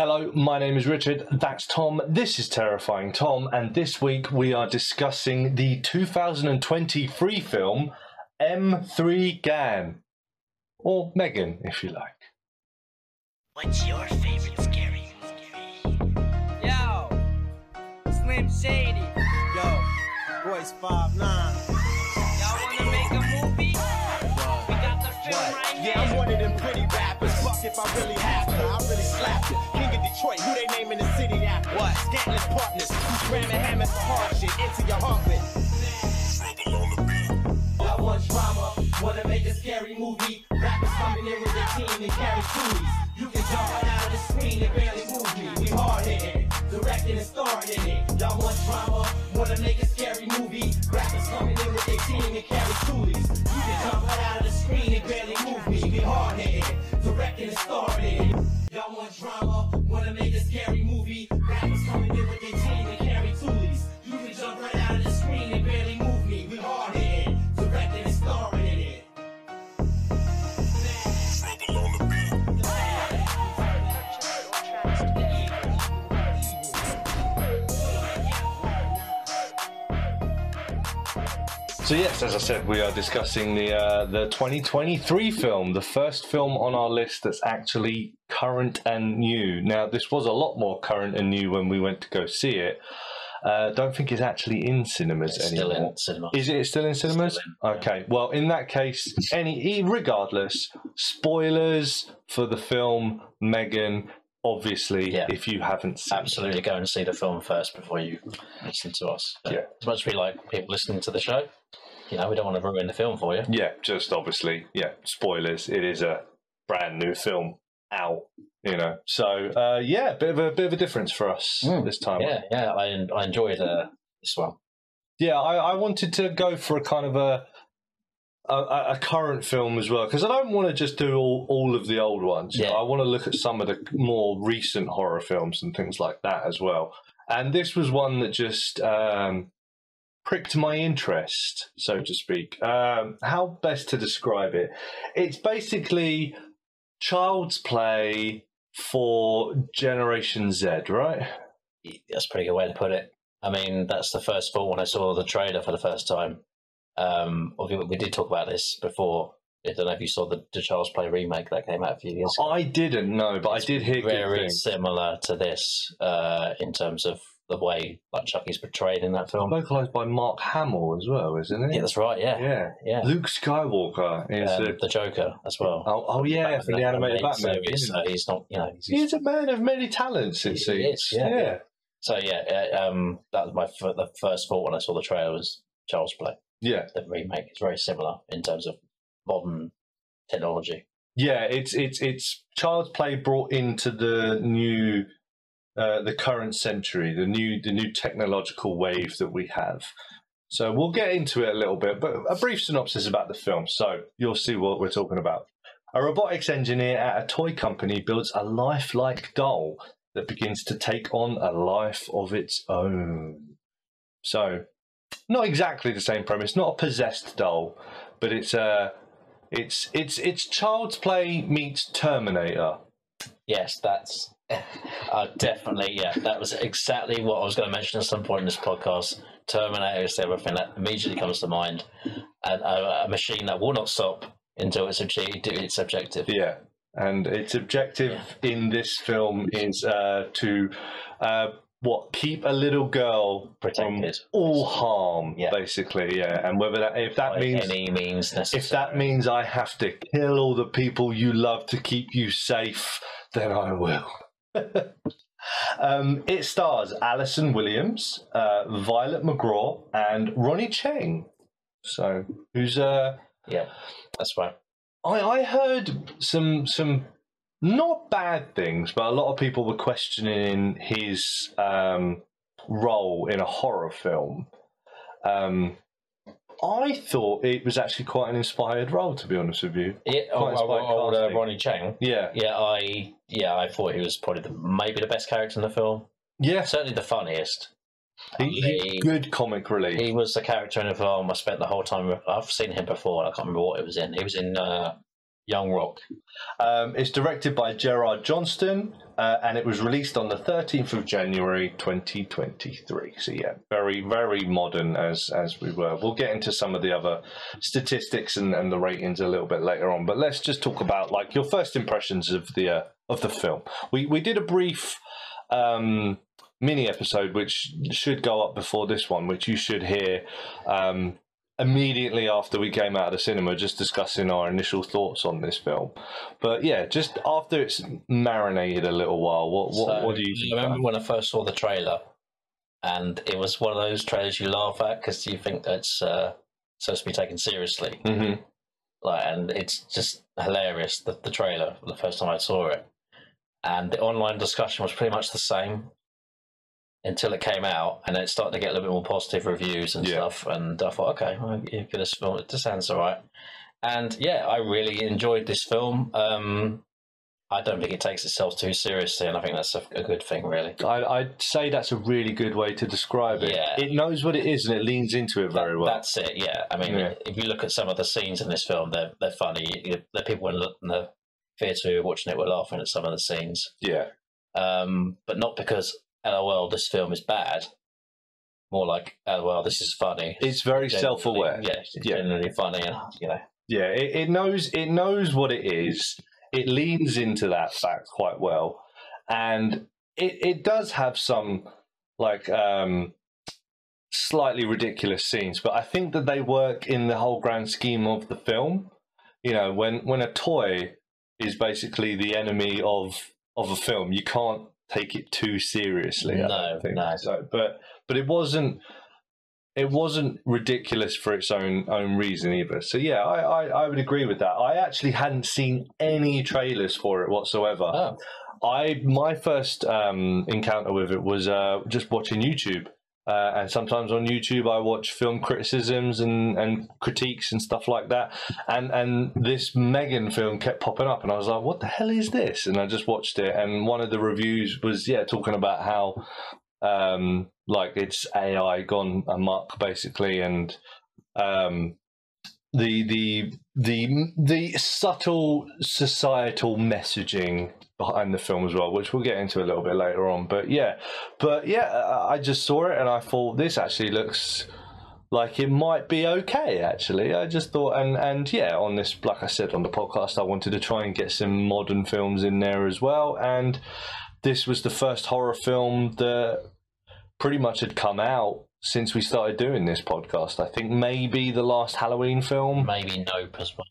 Hello, my name is Richard. That's Tom. This is Terrifying Tom, and this week we are discussing the 2023 film M3gan. Or Megan, if you like. What's your favorite scary movie? Yo, Slim Shady. Yo, Royce five nine. Y'all wanna make a movie? We got the film right Yeah, I'm one of them pretty rappers. Fuck if I really have to. I really slap you. King Detroit, who they name in the city after? What? Scantless partners. Who's ramming hammers for hard shit into your heart with. Want drama, wanna make a scary movie. Rappers coming in with their team and carry toolies. You can jump right out of the screen and barely move me. We hard hitting, directing and starring in it. Y'all want drama, wanna make a scary movie. Rappers coming in with their team and carry toolies. You can jump right out of the screen and barely move me. We hard hitting, directing and starring in it. Drama, wanna make a scary So yes, as I said, we are discussing the uh, the 2023 film, the first film on our list that's actually current and new. Now, this was a lot more current and new when we went to go see it. Uh, don't think it's actually in cinemas It's still anymore. in cinema. Is it still in cinemas? Still in, yeah. Okay. Well, in that case, any regardless, spoilers for the film Megan. Obviously, Yeah. if you haven't seen, it. Absolutely go and see the film first before you listen to us. But Yeah. As much as we like people listening to the show, you know, we don't want to ruin the film for you. Yeah, just obviously, yeah, spoilers. It is a brand new film out, you know. So, uh, yeah, bit of a bit of a difference for us Mm, this time. Yeah, yeah, I, I enjoyed uh, this one. Yeah, I, I wanted to go for a kind of a a, a current film as well because I don't want to just do all, all of the old ones. Yeah. I want to look at some of the more recent horror films and things like that as well. And this was one that just um, pricked my interest, so to speak. Um, how best to describe it? It's basically child's play for Generation Z, right? That's a pretty good way to put it. I mean, that's the first thought when I saw the trailer for the first time. Um, we, did talk about this before. I don't know if you saw the, the Child's Play remake that came out a few years ago. I didn't know, but I did hear very similar to this uh, in terms of the way like Chucky's portrayed in that film. localized by Mark Hamill as well, isn't it? Yeah, that's right. Yeah, yeah. yeah. Luke Skywalker is Um, a, the Joker as well. oh, oh yeah, from the animated Batman. series, so he's not, you know, he's, He's a man of many talents. It He seems. is, yeah. so yeah. uh, Um, that was my f- the first thought when I saw the trailer was Charles Play. Yeah, The remake is very similar in terms of modern technology. yeah. It's it's it's child's play brought into the new, uh, the current century, the new the new technological wave that we have. So we'll get into it a little bit, but a brief synopsis about the film. So you'll see what we're talking about. A robotics engineer at a toy company builds a lifelike doll that begins to take on a life of its own. So, not exactly the same premise, not a possessed doll, but it's a it's it's it's child's play meets Terminator. Yes, that's uh, definitely yeah. That was exactly what I was going to mention at some point in this podcast. Terminator is everything that immediately comes to mind, and a, a machine that will not stop until it's achieved its objective. Yeah, and its objective in this film is uh, to uh, what keep a little girl from Protected. all harm, Yeah. basically. Yeah, and whether that if that By means any means necessary. if that means I have to kill all the people you love to keep you safe, then I will. um, it stars Allison Williams, uh, Violet McGraw, and Ronny Chieng. So, who's uh, yeah, that's right. I, I heard some some not bad things, but a lot of people were questioning his um, role in a horror film. Um, I thought it was actually quite an inspired role, to be honest with you. Yeah, oh, Quite oh, inspired oh, uh. Ronny Chieng. Yeah, Yeah, I yeah I thought he was probably the, maybe the best character in the film. yeah, Certainly the funniest. he, he- He- good comic relief. He was the character in the film. I spent the whole time. I've seen him before. I can't remember what it was in. He was in uh, Young Rock. Um, it's directed by Gerard Johnstone, uh, and it was released on the 13th of January 2023. So yeah, very very modern as as we were. We'll get into some of the other statistics and, and the ratings a little bit later on, but let's just talk about like your first impressions of the uh, of the film. We we did a brief um, mini episode which should go up before this one, which you should hear. Um, immediately after we came out of the cinema just discussing our initial thoughts on this film but yeah just after it's marinated a little while what what, So, what do you think I remember when I first saw the trailer, and it was one of those trailers you laugh at because you think that's uh, supposed to be taken seriously. Mhm. Like, and it's just hilarious. The, the trailer the first time I saw it, and the online discussion was pretty much the same until it came out, and it started to get a little bit more positive reviews and Yeah. stuff. And I thought, okay, well, you give this film. It sounds all right. And yeah, I really enjoyed this film. Um, I don't think it takes itself too seriously, and I think that's a, a good thing, really. I, I'd say that's a really good way to describe it. Yeah. It knows what it is and it leans into it very That- well. That's it. Yeah. I mean, Yeah. if you look at some of the scenes in this film, they're they're funny. The people in the theatre who were watching it were laughing at some of the scenes, Yeah. um, but not because "LOL, this film is bad." More like "LOL, this is funny." It's very self aware. Yeah, it's Yeah. genuinely funny, and you know, Yeah, it, it knows it knows what it is. It leans into that fact quite well, and it, it does have some like um, slightly ridiculous scenes, but I think that they work in the whole grand scheme of the film. You know, when when a toy is basically the enemy of of a film, you can't take it too seriously. No, no. So, but but it wasn't it wasn't ridiculous for its own own reason either. So yeah, I, I, I would agree with that. I actually hadn't seen any trailers for it whatsoever. oh, I my first um, encounter with it was uh, just watching YouTube. Uh, and sometimes on YouTube, I watch film criticisms and, and critiques and stuff like that. And and this Megan film kept popping up, and I was like, "What the hell is this?" And I just watched it, and one of the reviews was yeah talking about how um, like it's AI gone amok basically, and um, the the the the subtle societal messaging behind the film as well, which we'll get into a little bit later on. But yeah, but yeah, I just saw it and I thought this actually looks like it might be okay. Actually, I just thought, and and yeah, on this, like I said on the podcast, I wanted to try and get some modern films in there as well, and this was the first horror film that pretty much had come out since we started doing this podcast. I think maybe the last Halloween film. maybe Nope as well.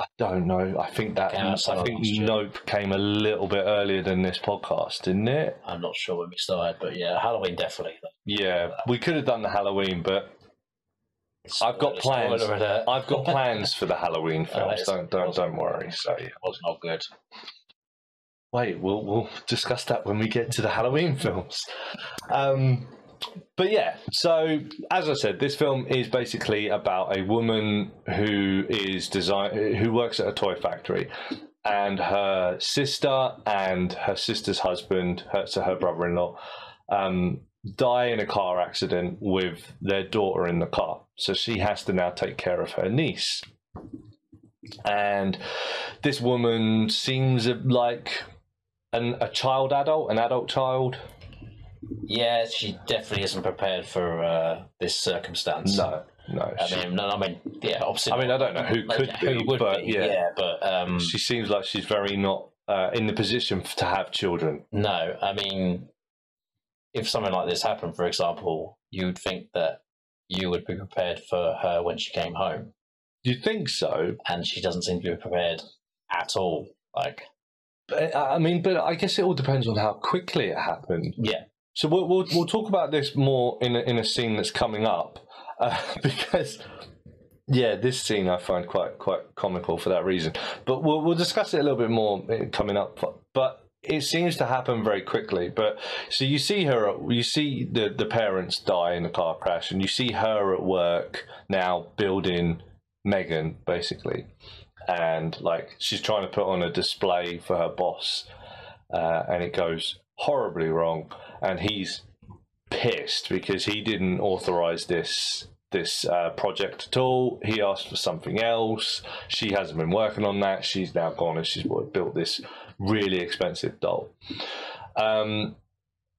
I don't know. I think that I think. Nope came a little bit earlier than this podcast, didn't it? I'm not sure when we started, but yeah, Halloween definitely. Yeah, we could have done the Halloween, but I've got plans. I've got plans for the Halloween Oh, films. Don't don't don't worry. So yeah. was not good. Wait, we'll we'll discuss that when we get to the Halloween films. Um, but yeah, so as I said, this film is basically about a woman who is design who works at a toy factory, and her sister and her sister's husband, her, so her brother-in-law, um, die in a car accident with their daughter in the car. So she has to now take care of her niece. And this woman seems like an, a child adult, an adult child. Yeah, she definitely isn't prepared for uh, this circumstance. No, no. I she, mean, no, I mean, yeah, obviously. I mean, I don't know who could who be, would but be, yeah, but um, she seems like she's very not uh, in the position to have children. no, I mean, if something like this happened, for example, you'd think that you would be prepared for her when she came home, Do you think so? and she doesn't seem to be prepared at all. Like, But, uh, I mean, but I guess it all depends on how quickly it happened. yeah, So we'll we'll, we'll talk about this more in a, in a scene that's coming up, uh, because yeah, this scene I find quite quite comical for that reason. But we'll we'll discuss it a little bit more uh, coming up. But it seems to happen very quickly. But so you see her, you see the the parents die in a car crash, and you see her at work now building Megan basically, and like she's trying to put on a display for her boss, uh, and it goes horribly wrong, and he's pissed because he didn't authorize this this uh, project at all. He asked for something else. She hasn't been working on that. She's now gone and she's built this really expensive doll. Um,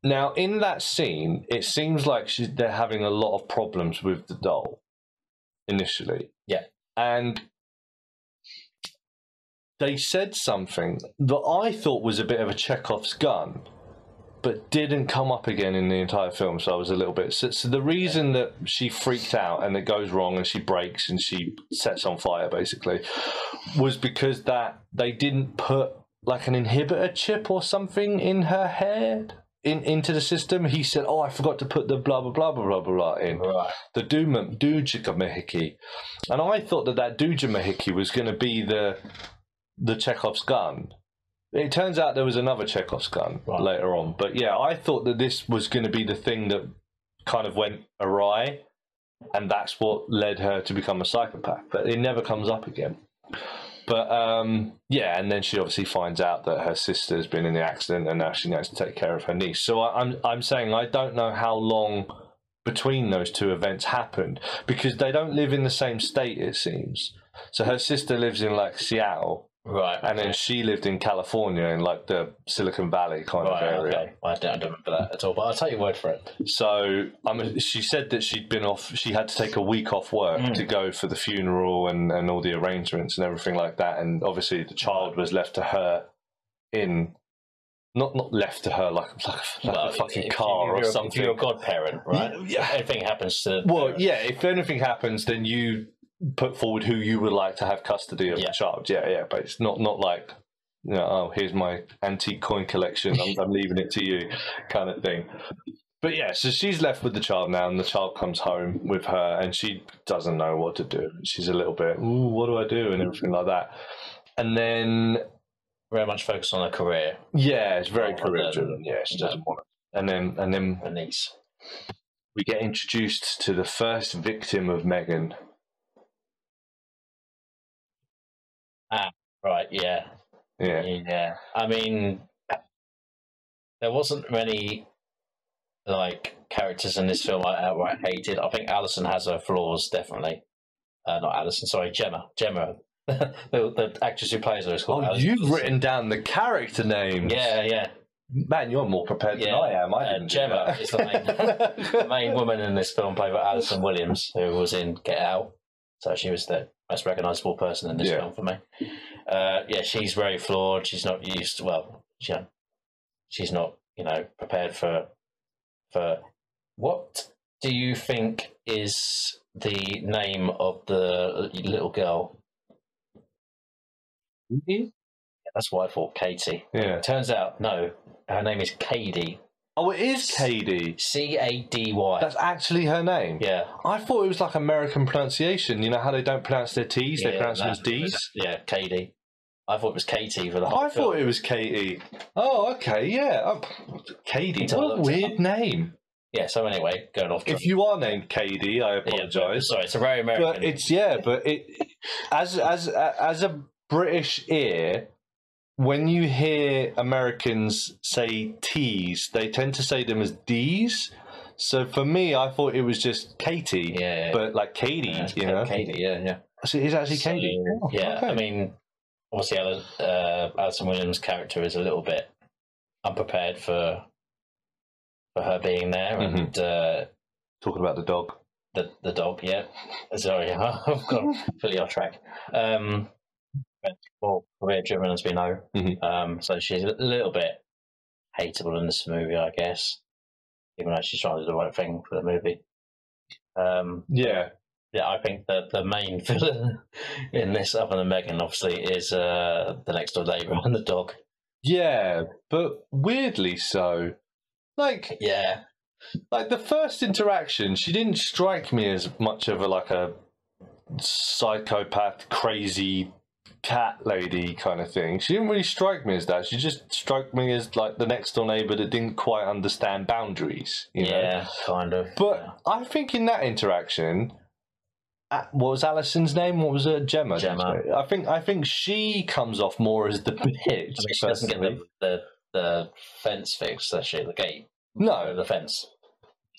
now, in that scene, it seems like they're having a lot of problems with the doll initially. Yeah. And they said something that I thought was a bit of a Chekhov's gun, but didn't come up again in the entire film. So I was a little bit. So, so the reason that she freaked out and it goes wrong and she breaks and she sets on fire basically was because that they didn't put like an inhibitor chip or something in her head. In, into the system, he said, "Oh, I forgot to put the blah blah blah blah blah blah in Right. the Duma Dujamahiki, and I thought that that Dujamahiki was going to be the the Chekhov's gun. It turns out there was another Chekhov's gun Right. later on, but yeah, I thought that this was going to be the thing that kind of went awry, and that's what led her to become a psychopath. But it never comes up again. But um, yeah, and then she obviously finds out that her sister's been in the accident, and now she needs to take care of her niece. So I, I'm I'm saying I don't know how long between those two events happened because they don't live in the same state. It seems. So her sister lives in like Seattle, Right. and then she lived in California in like the Silicon Valley kind Right, of area. okay. I don't, I don't remember that at all, but I'll take your word for it. So um, she said that she'd been off. She had to take a week off work Mm. to go for the funeral and, and all the arrangements and everything like that. And obviously, the child was left to her in not not left to her like like, like Well, a fucking if car or if you're, something. If you're a godparent, right? Yeah. Anything happens to. well, yeah. If anything happens, then you put forward who you would like to have custody of Yeah. the child. Yeah, yeah. But it's not not like you know, oh, here's my antique coin collection. I'm, I'm leaving it to you, kind of thing. But yeah, so she's left with the child now, and the child comes home with her, and she doesn't know what to do. She's a little bit, ooh, what do I do, and everything like that. And then, Very much focused on her career, yeah, it's very Oh, career driven. Yeah, she doesn't want it. And then, and then her niece. we get introduced to the first victim of Megan. Right, yeah. Yeah, Yeah. I mean, there wasn't many like characters in this film I outright hated. I think Allison has her flaws, definitely. Uh, not Allison, sorry, Gemma. Gemma. the, the actress who plays her is called Oh, Allison. you've written down the character names. Yeah, yeah. Man, you're more prepared Yeah, than I am. I uh, Gemma is the main- The main woman in this film played by Allison Williams, who was in Get Out. So she was the most recognisable person in this Yeah. film for me. Uh, yeah, she's very flawed. She's not used to, well, she, she's not, you know, prepared for, for, what do you think is the name of the little girl? That's what I thought, Katie. Yeah. Turns out, no, her name is Cady. Oh, it is Katie. C A D Y. That's actually her name. Yeah. I thought it was like American pronunciation. You know how they don't pronounce their T's, they Yeah, pronounce them as D's. Yeah, Katie. I thought it was Katie for the whole I film. thought it was Katie. Oh, okay, yeah. Oh, Katie, Until what a weird name. Yeah, so anyway, going off. If you are named Katie, I yeah, apologise. sorry, it's a very American. but it's yeah, but it as as as a British ear, when you hear Americans say T's, they tend to say them as D's. So for me, I thought it was just Katie, yeah, yeah. but like Katie, yeah, you know, Katie, yeah, yeah. so it's actually So, Katie. Oh, yeah, okay. I mean, obviously, Alan, uh, Allison Williams' character is a little bit unprepared for for her being there, Mm-hmm. and uh, talking about the dog. the the dog. Yeah, sorry, I've gone fully off track. Um, well, career driven as we know, Mhm. um, so she's a little bit hateable in this movie, I guess. Even though she's trying to do the right thing for the movie. Um, Yeah, yeah, I think that the main villain in this, other than Megan, obviously, is uh, the next door neighbor and the dog. yeah, but weirdly so. Like Yeah, like the first interaction, she didn't strike me as much of a like a psychopath, crazy cat lady kind of thing. She didn't really strike me as that. She just struck me as like the next door neighbor that didn't quite understand boundaries. You know? yeah, kind of. But I think in that interaction, uh, what was Allison's name? What was it? Gemma? Gemma. I think I think she comes off more as the bitch. I mean, she doesn't get the, the, the fence fixed, does she? The gate. No, the fence.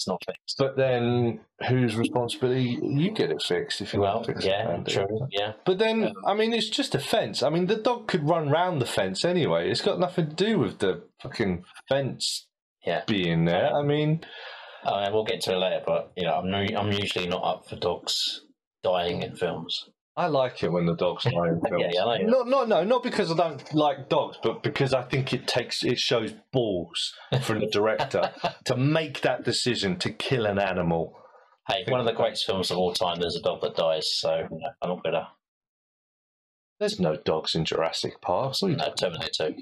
It's not fixed. But then, whose responsibility? You get it fixed if you Well, want to fix it. yeah, Andy. true, yeah. But then, Um, I mean, it's just a fence. I mean, the dog could run round the fence anyway. It's got nothing to do with the fucking fence Yeah. being there. I mean, I mean, we'll get to it later, but you know, I'm I'm usually not up for dogs dying in films. I like it when the dogs die in films. yeah, I know. Not, not, no, not because I don't like dogs, but because I think it takes, it shows balls from the director to make that decision to kill an animal. Hey, one of the greatest films of all time. There's a dog that dies, so you know, I'm not gonna. There's no dogs in Jurassic Park. What are you No, Terminator 2.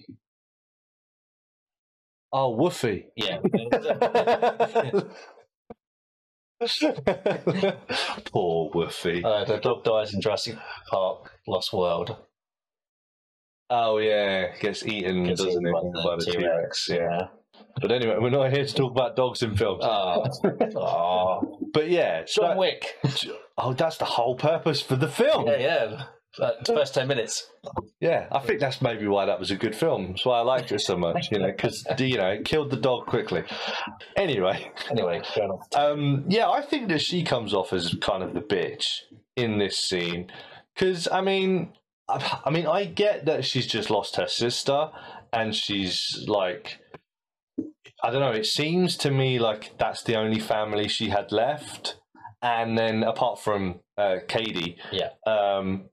Oh, Wolfie. Yeah. Poor Wolfie. uh, the dog dies in Jurassic Park Lost World. Oh yeah, gets eaten, Gets doesn't eaten it, by the T T-Rex, Rex? Yeah. But anyway, we're not here to talk about dogs in films. Oh, oh. but yeah, John so- Wick. oh, that's the whole purpose for the film. Yeah, yeah. The first 10 minutes. Yeah, I think that's maybe why that was a good film. That's why I liked it so much, you know, because you know it killed the dog quickly. Anyway, Anyway, um, yeah, I think that she comes off as kind of the bitch in this scene because I mean, I, I mean, I get that she's just lost her sister and she's like, I don't know. It seems to me like that's the only family she had left, and then apart from uh, Katie, Yeah. um,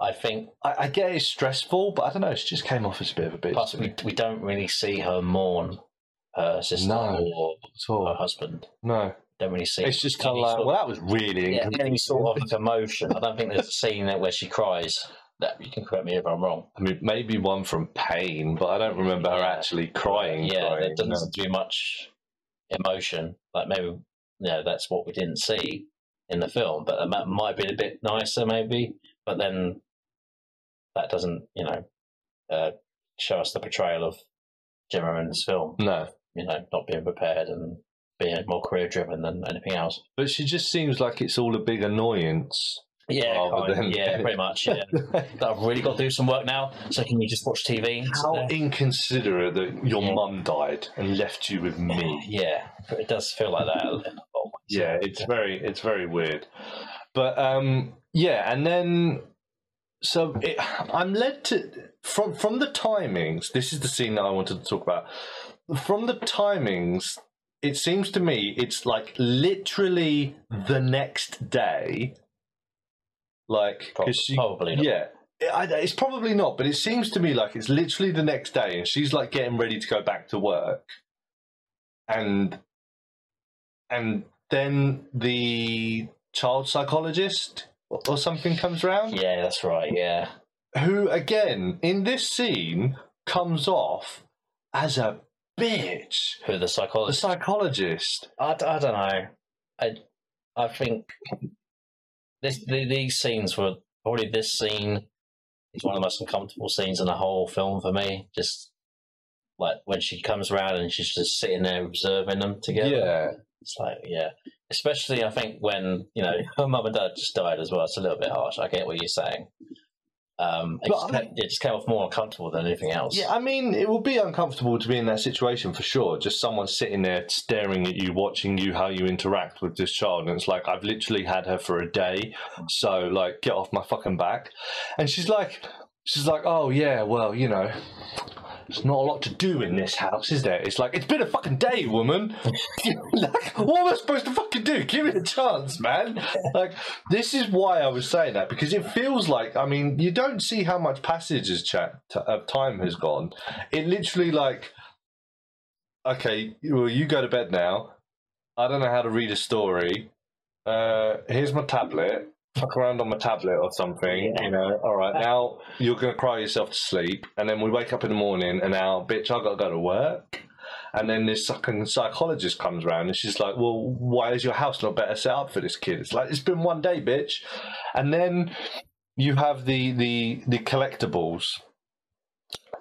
I think I, I get it's stressful, but I don't know. She just came off as a bit of a bitch. plus to we, me. we don't really see her mourn her sister No. or At all. her husband. No, Don't really see it's just kind of any like, sort well, that was really yeah, inconvenient. any sort of emotion. I don't think there's a scene there where she cries. That you can correct me if I'm wrong. I mean, maybe one from pain, but I don't remember her Yeah. actually crying. yeah, crying, there doesn't be much emotion. Like maybe you know that's what we didn't see in the film, but that might be a bit nicer, maybe. But then that doesn't, you know, uh, show us the portrayal of Gemma in this film. No, You know, not being prepared and being more career driven than anything else. but she just seems like it's all a big annoyance. Yeah, than- yeah, pretty much. Yeah, that I've really got to do some work now. So can you just watch TV? How inconsiderate that your Yeah. mum died and left you with me. Yeah, it does feel like that. yeah it's very it's very weird but um yeah and then so it, i'm led to from from the timings this is the scene that i wanted to talk about. From the timings it seems to me it's like literally the next day. Like Prob- 'cause she, probably not. yeah. I, it's probably not but it seems to me like it's literally the next day and she's like getting ready to go back to work. And and then the child psychologist or something comes around Yeah, that's right. Yeah. who again in this scene comes off as a bitch Who the psychologist? the psychologist? I, I don't know. I I think this the, these scenes were probably this scene is one of the most uncomfortable scenes in the whole film for me. Just like when she comes around and she's just sitting there observing them together. yeah It's like yeah. Especially I think when you know her mum and dad just died as well. It's a little bit harsh. I get what you're saying. Um, it, just, I- ca- it just came off more uncomfortable than anything else. yeah i mean it would be uncomfortable to be in that situation for sure just someone sitting there staring at you watching you how you interact with this child and it's like i've literally had her for a day so like get off my fucking back and she's like she's like oh yeah well you know there's not a lot to do in this house, is there? It's like it's been a fucking day, woman. like, what am I supposed to fucking do? Give it a chance, man. Like, this is why I was saying that because it feels like, I mean, you don't see how much passage has chat of time has gone. It literally like, okay, well, you go to bed now. I don't know how to read a story. Uh, here's my tablet. Fuck around on my tablet or something, you know. All right, uh, now you're gonna cry yourself to sleep, and then we wake up in the morning, and now, bitch, I gotta go to work. And then this fucking psychologist comes around, and she's like, "Well, why is your house not better set up for this kid?" It's like it's been one day, bitch. And then you have the the the collectibles.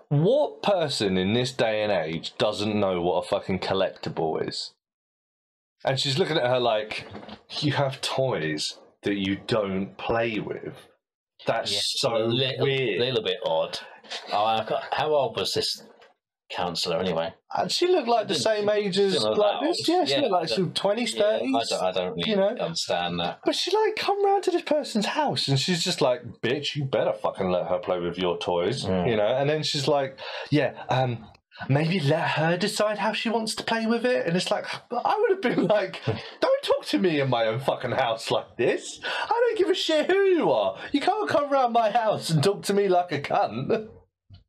What person in this day and age doesn't know what a fucking collectible is? And she's looking at her like, "You have toys that you don't play with." That's Yeah, so a little, weird. A little bit odd. Oh, got- how old was this counselor anyway. And she looked like the same age as like this. Yeah, she Yeah, looked like she was twenties, thirties. don't, I don't really you know. understand that. But she like come round to this person's house and she's just like, "Bitch, you better fucking let her play with your toys," Mm. you know. And then she's like, "Yeah, um, maybe let her decide how she wants to play with it." And it's like, I would have been like, "Don't talk to me in my own fucking house like this. I don't give a shit who you are. You can't come round my house and talk to me like a cunt."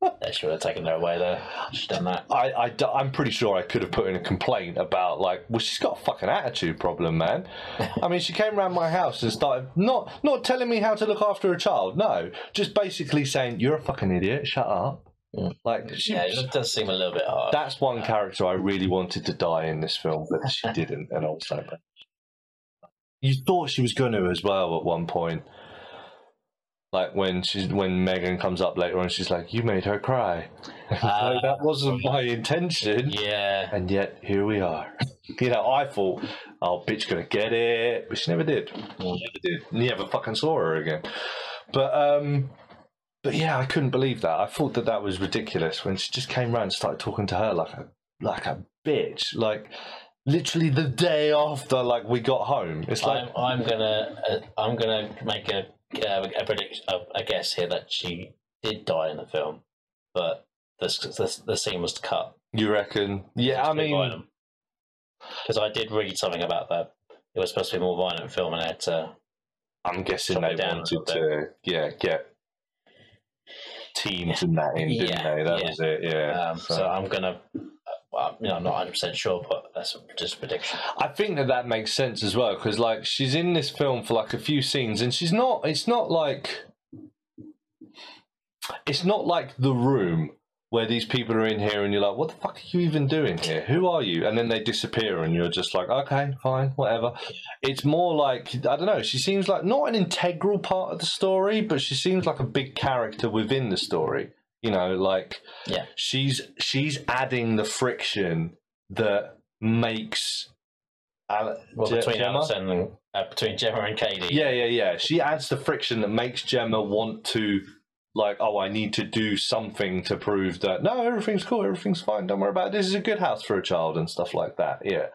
They should have taken her away there. She's done that. I, I, am pretty sure I could have put in a complaint about like, well, she's got a fucking attitude problem, man. I mean, she came around my house and started not not telling me how to look after a child. No, just basically saying you're a fucking idiot. Shut up. Mm. Like she, Yeah, it does seem a little bit hard. that's one character I really wanted to die in this film, but she didn't. And also, you thought she was going to as well at one point. Like when she's when Megan comes up later on, she's like, "You made her cry." Uh, no, that wasn't my intention. yeah. And yet here we are. You know, I thought, oh, bitch, gonna get it, but she never did. Never did. Never fucking saw her again. But um, but yeah, I couldn't believe that. I thought that that was ridiculous when she just came round and started talking to her like a like a bitch, like literally the day after like we got home. It's like I'm, I'm gonna uh, I'm gonna make a uh, a prediction a, a guess here that she did die in the film, but the the, the scene was cut. you reckon? Yeah, I mean, because I did read something about that. It was supposed to be a more violent film, and it uh, I'm guessing they it down a wanted to, yeah, get teens and that in, didn't Yeah, they? That yeah. was it. Yeah. um, so I'm gonna. Well, you know, I'm not 100 percent sure, but that's just a prediction. I think that that makes sense as well because like she's in this film for like a few scenes and she's not. It's not like. It's not like the room where these people are in here and you're like, what the fuck are you even doing here? Who are you? And then they disappear and you're just like, okay, fine, whatever. It's more like I don't know. She seems like not an integral part of the story, but she seems like a big character within the story. You know, like Yeah. she's she's adding the friction that makes. Ale- Well, Je- between Gemma? Allison and uh, between Gemma and Katie, Yeah, yeah, yeah. She adds the friction that makes Gemma want to, like, oh, I need to do something to prove that no, everything's cool, everything's fine, don't worry about it. This is a good house for a child and stuff like that. Yeah.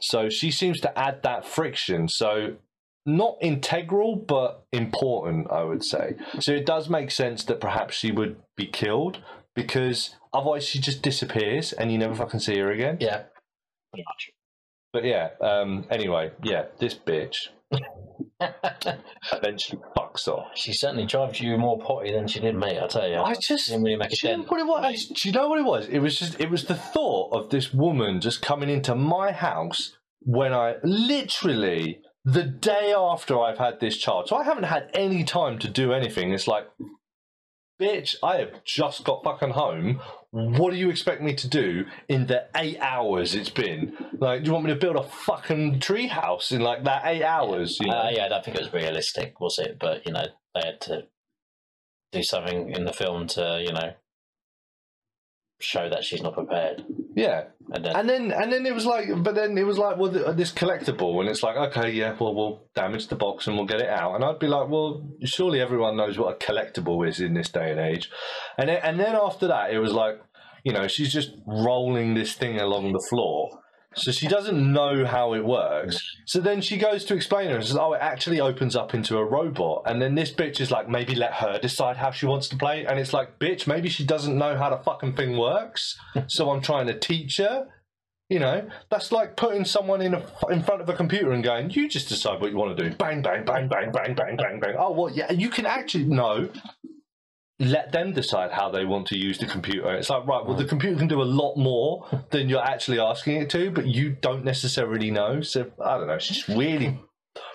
So she seems to add that friction. So not integral, but important, I would say. So it does make sense that perhaps she would be killed because otherwise she just disappears and you never fucking see her again. yeah, pretty much. But yeah, um, anyway, yeah, this bitch eventually fucks off. she certainly drives you more potty than she did me. I tell you, I just didn't really make a do you know dent. what it was? Do you know what it was? It was just it was the thought of this woman just coming into my house when I literally the day after I've had this child. So I haven't had any time to do anything. It's like, bitch, I have just got fucking home. What do you expect me to do in the eight hours it's been? Like, do you want me to build a fucking tree house in like that eight hours? You know? Uh, yeah, I don't think it was realistic, was it? But you know, they had to do something in the film to you know show that she's not prepared, yeah. and then And then, and then it was like, but then it was like, well, th- this collectible, and it's like, okay, yeah, well, we'll damage the box and we'll get it out. And I'd be like, well, surely everyone knows what a collectible is in this day and age. And then, and then after that, it was like, you know, she's just rolling this thing along the floor. So she doesn't know how it works. So then she goes to explain it and says, Oh, it actually opens up into a robot. And then this bitch is like, maybe let her decide how she wants to play. And it's like, bitch, maybe she doesn't know how the fucking thing works. so I'm trying to teach her. You know, that's like putting someone in a, in front of a computer and going, "You just decide what you want to do." Bang, bang, bang, bang, bang, bang, bang, bang. Oh well, yeah, you can actually no. Let them decide how they want to use the computer. It's like right, well, the computer can do a lot more than you're actually asking it to, but you don't necessarily know. So I don't know. She just really,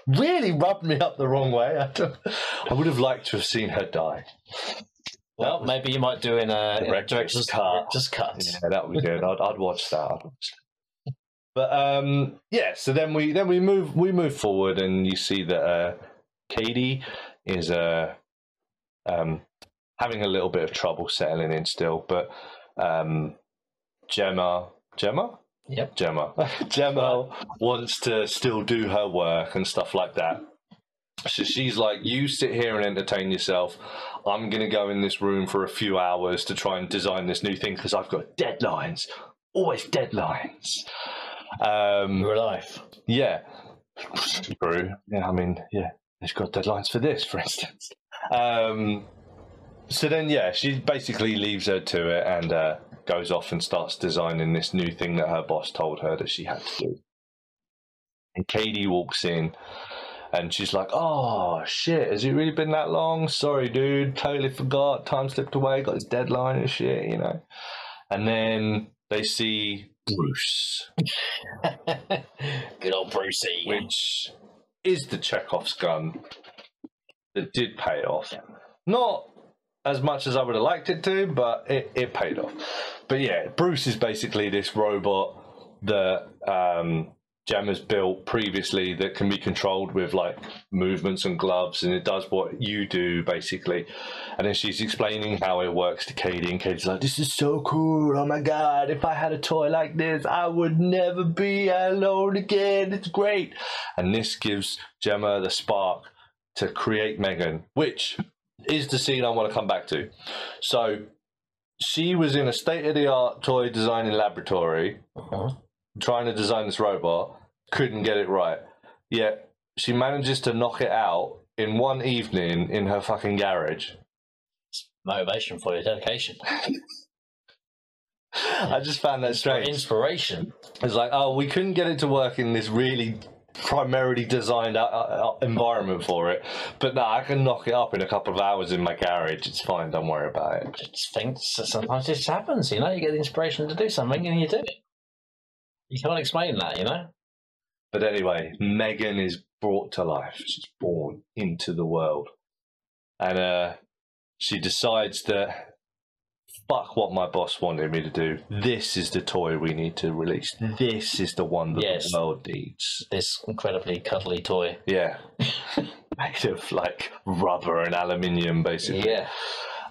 really rubbed me up the wrong way. I, don't, I would have liked to have seen her die. well, maybe you might do in a, in a Director's cut. Just cuts. Yeah, that would be good. I'd, I'd watch that. I'd watch that. But um, yeah, so then we then we move we move forward, and you see that uh, Katie is uh, um, having a little bit of trouble settling in still, but um, Gemma Gemma Yep. Gemma Gemma wants to still do her work and stuff like that. So she's like, "You sit here and entertain yourself. I'm gonna go in this room for a few hours to try and design this new thing because I've got deadlines. Always deadlines." Um, Real life. yeah. True. Yeah, I mean, yeah, they've got deadlines for this, for instance. Um, so then, yeah, she basically leaves her to it and uh, goes off and starts designing this new thing that her boss told her that she had to do. And Katie walks in and she's like, Oh, shit, has it really been that long? Sorry, dude, totally forgot. Time slipped away, got his deadline and shit, you know. And then they see Bruce. Good old Brucey. which is the Chekhov's gun that did pay off. Not as much as I would have liked it to, but it, it paid off. But yeah, Bruce is basically this robot that um, Gemma's built previously that can be controlled with like movements and gloves, and it does what you do basically. And then she's explaining how it works to Katie, and Katie's like, "This is so cool! Oh my god! If I had a toy like this, I would never be alone again. It's great!" And this gives Gemma the spark to create Megan, which is the scene I want to come back to. So she was in a state of the art toy designing laboratory Uh-huh. trying to design this robot, couldn't get it right. Yet she manages to knock it out in one evening in her fucking garage. It's Motivation for your dedication. I just found that strange. Inspiration. It's like, oh, we couldn't get it to work in this really primarily designed uh, uh, environment for it, but no, I can knock it up in a couple of hours in my garage. It's fine. Don't worry about it. Just think sometimes it just happens, you know, you get the inspiration to do something and you do it. You can't explain that, you know? But anyway, Megan is brought to life. She's born into the world. And uh, she decides that fuck what my boss wanted me to do. This is the toy we need to release. This is the one that Yes. the world needs. This incredibly cuddly toy. Yeah. Made of like rubber and aluminium, basically. Yeah.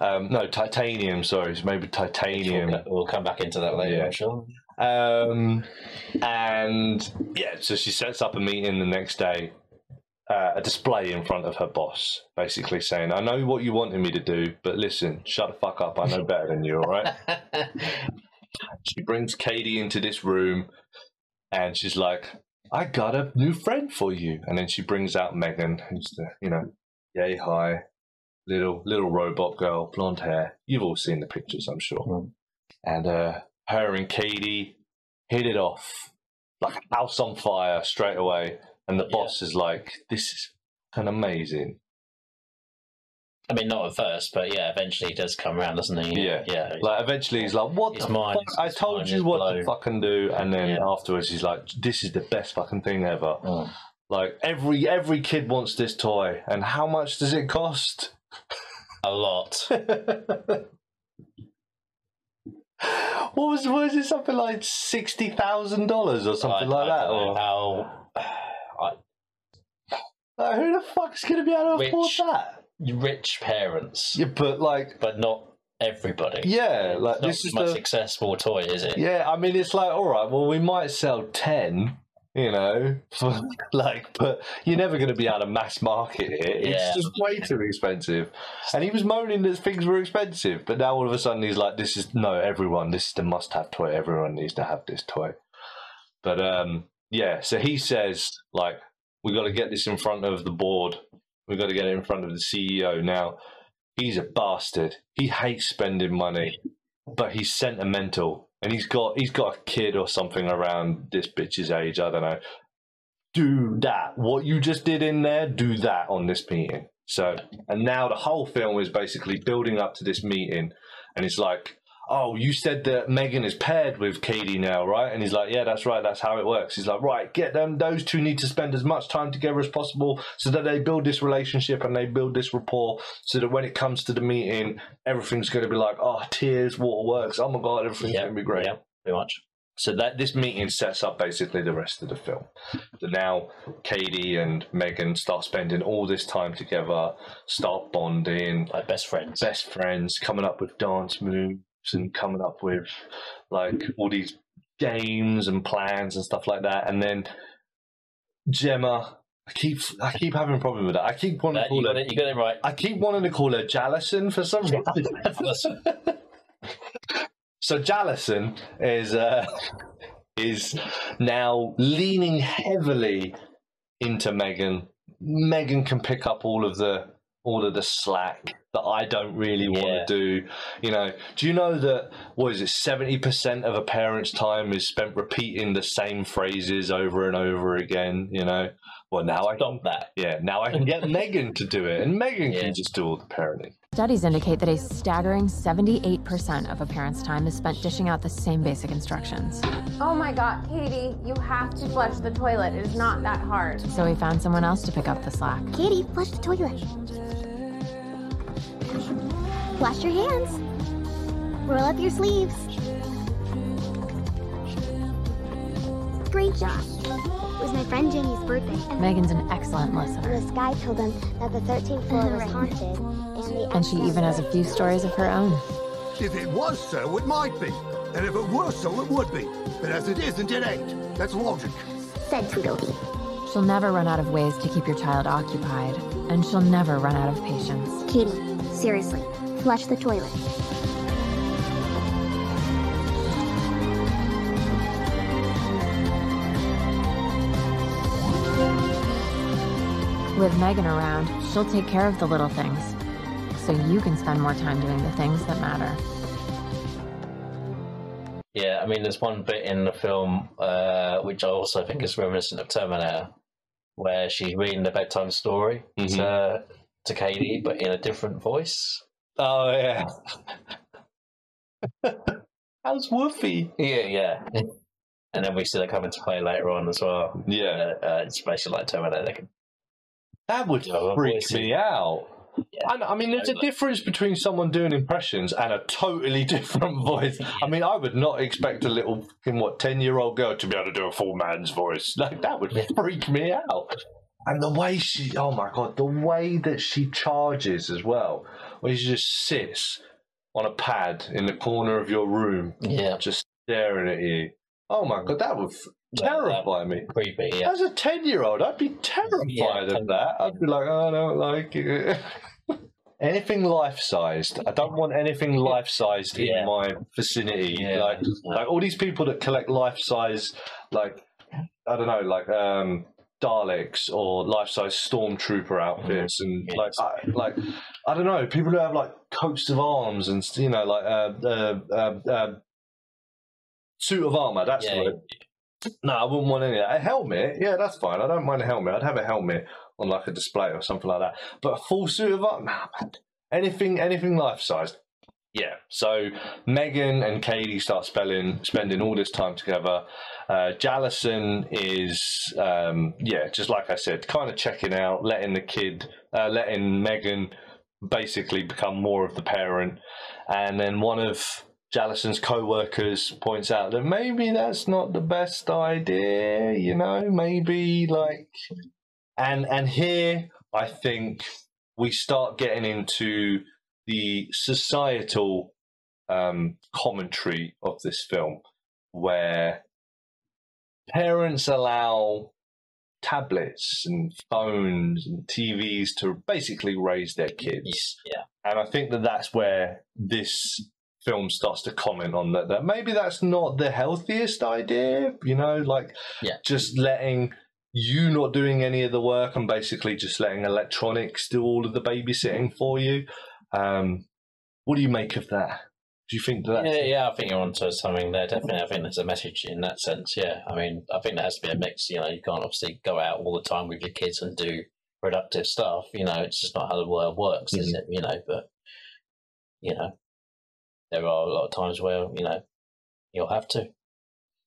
Um, no, titanium, sorry. It's made with titanium. We'll, we'll come back into that later, Yeah. I'm sure. Um, and yeah, so she sets up a meeting the next day, uh, a display in front of her boss, basically saying, I know what you wanted me to do, but listen, shut the fuck up. I know better than you, all right? she brings Katie into this room and she's like, I got a new friend for you. And then she brings out Megan, who's the, you know, yay hi, little little robot girl, blonde hair. You've all seen the pictures, I'm sure. Mm. And uh, her and Katie hit it off like a house on fire straight away. And the boss is like, this is an amazing. I mean, not at first, but yeah, eventually he does come around, doesn't he? Yeah. Yeah. Like eventually he's like, "What the mind fuck? I told you what to blown." fucking do." And then Yeah. afterwards, he's like, "This is the best fucking thing ever." Mm. Like every every kid wants this toy, and how much does it cost? A lot. what was was it something like sixty thousand dollars or something I- like I that? don't know Or how like, who the fuck's gonna be able to afford that? rich parents, Yeah, but like, but not everybody. yeah, like It's not this is the accessible toy, is it? Yeah, I mean, it's like, all right, well, we might sell 10, you know, for, like, but you're never going to be able to mass market it. It's Yeah. just way too expensive. And he was moaning that things were expensive, but now all of a sudden he's like, this is, no, everyone, this is the must have toy. Everyone needs to have this toy. But, um, yeah, so he says, like, we got to get this in front of the board. We've got to get it in front of the CEO. Now, he's a bastard. He hates spending money, but he's sentimental, and he's got he's got a kid or something around this bitch's age. I don't know. Do that. What you just did in there, do that on this meeting. So, and now the whole film is basically building up to this meeting, and it's like, oh, you said that Megan is paired with Katie now, right? And he's like, yeah, that's right. That's how it works. He's like, right, get them. Those two need to spend as much time together as possible so that they build this relationship and they build this rapport so that when it comes to the meeting, everything's going to be like, oh, tears, waterworks. Oh my God, everything's going to be great. Yeah, pretty much. So that this meeting sets up basically the rest of the film. So now Katie and Megan start spending all this time together, start bonding, Like best friends. best friends, coming up with dance moves and coming up with like all these games and plans and stuff like that. And then Gemma I keep I keep having a problem with that. I keep wanting to you, call got her. it, you got it right. I keep wanting to call her Jallison for some reason. So Jallison is uh, is now leaning heavily into Megan. Megan can pick up all of the all of the slack that I don't really want Yeah. to do. You know, do you know that what is it? Seventy percent of a parent's time is spent repeating the same phrases over and over again. You know, well now I can, stop that. yeah now I can get Megan to do it, and Megan Yeah. can just do all the parenting. Studies indicate that a staggering 78% of a parent's time is spent dishing out the same basic instructions. Oh my god, Katie, you have to flush the toilet. It is not that hard. So we found someone else to pick up the slack. Katie, flush the toilet. Wash your hands. Roll up your sleeves. Great job. It was my friend Jenny's birthday. Megan's an excellent listener, This guy told them that the 13th floor was haunted, and they and she even has a few stories of her own. If it was so, it might be. And if it were so, it would be. But as it isn't, it ain't. That's logic. said Tweedledee. She'll never run out of ways to keep your child occupied, and she'll never run out of patience. Katie, seriously, flush the toilet. With Megan around, she'll take care of the little things, so you can spend more time doing the things that matter. Yeah, I mean, there's one bit in the film uh, which I also think is reminiscent of Terminator, where she's reading the bedtime story to to Katie, but in a different voice. Oh yeah. How's Wolfie? Yeah, yeah. and then we see that come into play later on as well. Yeah, Uh, uh, it's basically like Terminator. They can, that would freak me out. yeah. I, I mean, there's a difference between someone doing impressions and a totally different voice. I mean, I would not expect a little, fucking, what, 10 year old girl to be able to do a full man's voice. Like, that would freak me out. And the way she, oh my God, the way that she charges as well, where she just sits on a pad in the corner of your room, yeah, just staring at you. Oh my God, that would f- Yeah, that- terrify me. creepy. Yeah, As a 10 year old, I'd be terrified Yeah, of that. I'd be like, oh, I don't like it. anything life sized. I don't want anything life sized Yeah. in my vicinity. Yeah. Like, like all these people that collect life size, like, I don't know, like, um, Daleks or life size stormtrooper outfits and like I, like I don't know people who have like coats of arms and you know like uh, uh, uh, uh, suit of armor that's the word no, I wouldn't want any of that. A helmet, yeah, that's fine. I don't mind a helmet. I'd have a helmet on like a display or something like that. But a full suit of armor, nah, man. Anything, anything life sized. Yeah. So Megan and Katie start spelling, spending all this time together. Uh, Jallison is, um, yeah, just like I said, kind of checking out, letting the kid, uh, letting Megan basically become more of the parent. And then one ofJallison's co-workers points out that maybe that's not the best idea, you know, maybe like and and here I think we start getting into the societal um, commentary of this film where parents allow tablets and phones and TVs to basically raise their kids yeah. and I think that that's where this film starts to comment on that. That maybe that's not the healthiest idea. You know, like Yeah. just letting you not doing any of the work and basically just letting electronics do all of the babysitting for you. Um, what do you make of that? Do you think that? Yeah, yeah, I think you're onto something there. Definitely, I think there's a message in that sense. Yeah, I mean, I think there has to be a mix. You know, you can't obviously go out all the time with your kids and do productive stuff. You know, it's just not how the world works, is it? You know, but you know, there are a lot of times where you know you'll have to.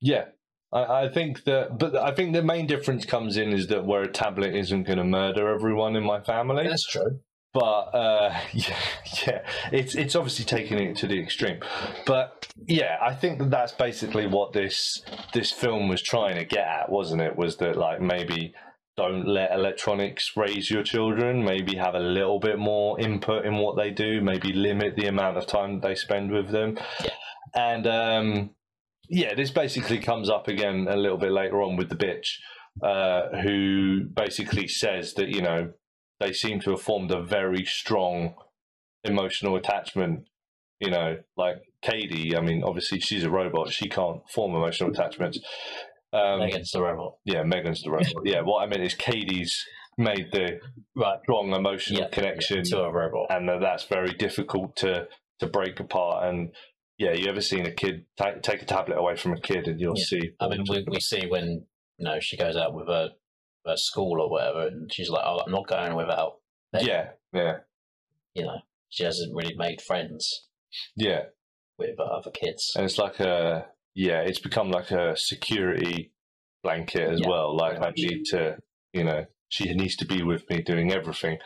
Yeah. I, I think that, but I think the main difference comes in is that where a tablet isn't going to murder everyone in my family. That's true. but uh, yeah, yeah, it's it's obviously taking it to the extreme. But yeah, I think that that's basically what this this film was trying to get at, wasn't it? Was that like maybe don't let electronics raise your children. Maybe have a little bit more input in what they do. Maybe limit the amount of time that they spend with them. Yeah. And um, yeah, this basically comes up again a little bit later on with the bitch, uh, who basically says that you know they seem to have formed a very strong emotional attachment. You know, like Katie. I mean, obviously she's a robot; she can't form emotional attachments. Um, Megan's the robot. yeah, Megan's the robot. yeah, what I meant is Katie's made the Right. strong emotional Yeah, connection to a robot. and that that's very difficult to to break apart. And yeah, you ever seen a kid ta take a tablet away from a kid, and you'll Yeah. see. I mean, we, we see when you know she goes out with her, her school or whatever, and she's like, "Oh, I'm not going without." Megan." yeah, yeah, You know, she hasn't really made friends yeah, with uh, other kids. and it's like a yeah, it's become like a security blanket as Yeah, well. Like I need to, you know, she needs to be with me doing everything.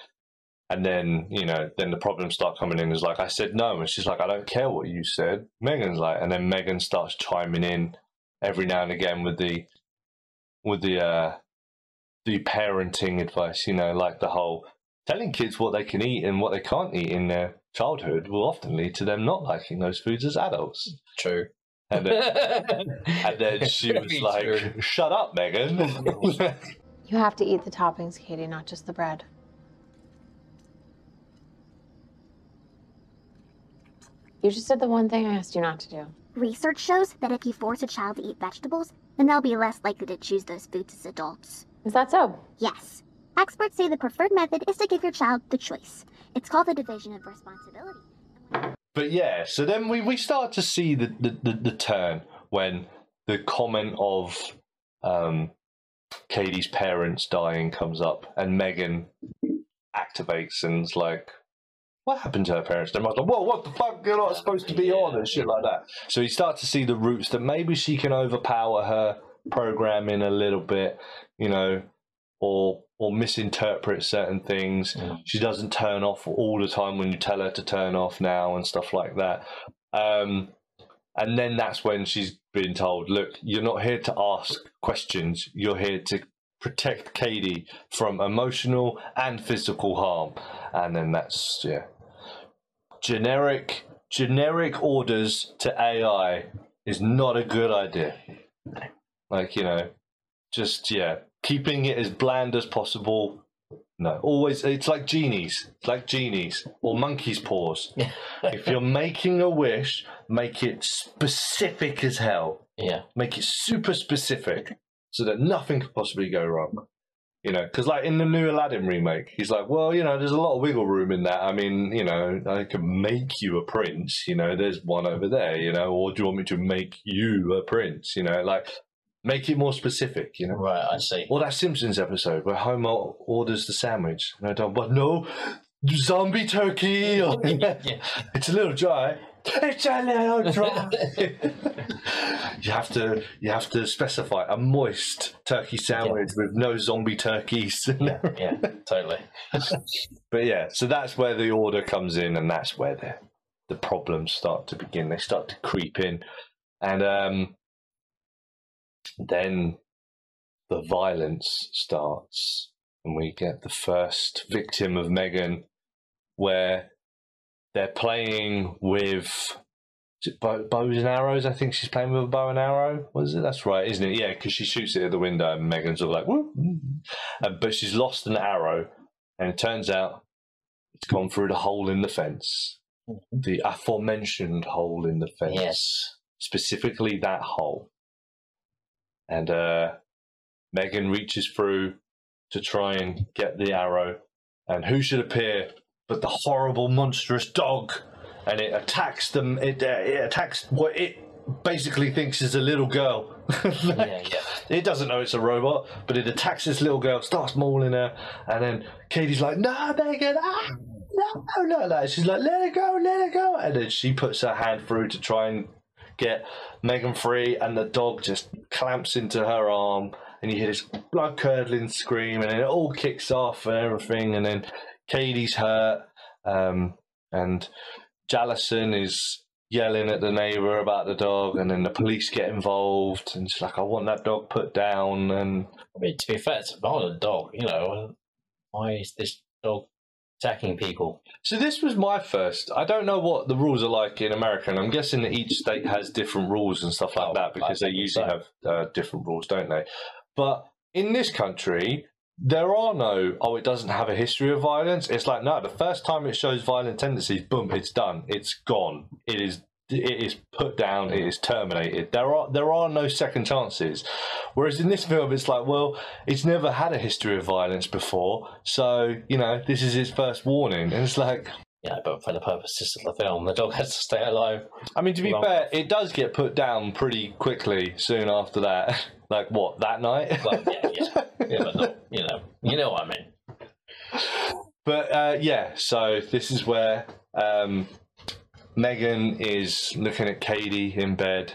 And then, you know, then the problems start coming in. Is like I said no, and she's like, I don't care what you said. Megan's like, and then Megan starts chiming in every now and again with the, with the, uh, the parenting advice. You know, like the whole telling kids what they can eat and what they can't eat in their childhood will often lead to them not liking those foods as adults. True. And then, and then she was like, true. "Shut up, Megan." You have to eat the toppings, Katie, not just the bread. You just did the one thing I asked you not to do. Research shows that if you force a child to eat vegetables, then they'll be less likely to choose those foods as adults. Is that so? Yes. Experts say the preferred method is to give your child the choice. It's called the division of responsibility. But yeah, so then we, we start to see the, the, the, the turn when the comment of um, Katie's parents dying comes up, and Megan activates and is like, "What happened to her parents?" And Mum's like, "Whoa, what the fuck? You're not supposed to be on and shit like that." So you start to see the roots that maybe she can overpower her programming a little bit, you know, or or misinterpret certain things. She doesn't turn off all the time when you tell her to turn off now and stuff like that. Um, and then that's when she's been told, "Look, you're not here to ask questions. You're here to protect Katie from emotional and physical harm." And then that's yeah, generic generic orders to AI is not a good idea. Like you know, just yeah, keeping it as bland as possible. No, always it's like genies, it's like genies or monkey's paws. if you're making a wish, make it specific as hell. Yeah. Make it super specific so that nothing could possibly go wrong. You know, because like in the new Aladdin remake, he's like, well, you know, there's a lot of wiggle room in that. I mean, you know, I can make you a prince. You know, there's one over there. You know, or do you want me to make you a prince? You know, like make it more specific. You know, Right, I see. or that Simpsons episode where Homer orders the sandwich. No, don't, but no, zombie turkey. Or, It's a little dry. It's a little dry. you have to, you have to specify a moist turkey sandwich with no zombie turkeys. Yeah, totally. But yeah, so that's where the order comes in, and that's where the the problems start to begin. They start to creep in, and um, then the violence starts, and we get the first victim of Megan, where they're playing with. Is it bow, bows and arrows? I think she's playing with a bow and arrow. Was it? That's right, isn't it? Yeah, because she shoots it at the window, and Megan's all like, "Woo!" Uh, but she's lost an arrow, and it turns out it's gone through the hole in the fence, the aforementioned hole in the fence. Yes. Specifically that hole. And uh, Megan reaches through to try and get the arrow, and who should appear but the horrible, monstrous dog? And it attacks them. It, uh, it attacks what it basically thinks is a little girl. yeah, yeah. It doesn't know it's a robot, but it attacks this little girl, starts mauling her, and then Katie's like, "No, Megan, ah, no, no, no." She's like, "Let it go, let it go," and then she puts her hand through to try and get Megan free, and the dog just clamps into her arm, and you hear this blood curdling scream, and then it all kicks off and everything, and then Katie's hurt, um, and Jallison is yelling at the neighbor about the dog, and then the police get involved, and she's like, "I want that dog put down." And I mean, to be fair, it's a dog. You know, why is this dog attacking people? so this was my first. I don't know what the rules are like in America, and I'm guessing that each state has different rules and stuff like Oh, that because they usually so. have uh, different rules, don't they? But in this country, there are no, oh, it doesn't have a history of violence. It's like, no, the first time it shows violent tendencies, boom, it's done. It's gone. It is it is put down, it is terminated. There are there are no second chances. Whereas in this film it's like, well, it's never had a history of violence before, so, you know, this is its first warning. And it's like Yeah, but for the purposes of the film, the dog has to stay alive. I mean to be fair, it does get put down pretty quickly soon after that. like what, that night? Well, yeah, yeah, yeah, but not, you know, you know what I mean. But uh, yeah, so this is where um, Megan is looking at Katie in bed,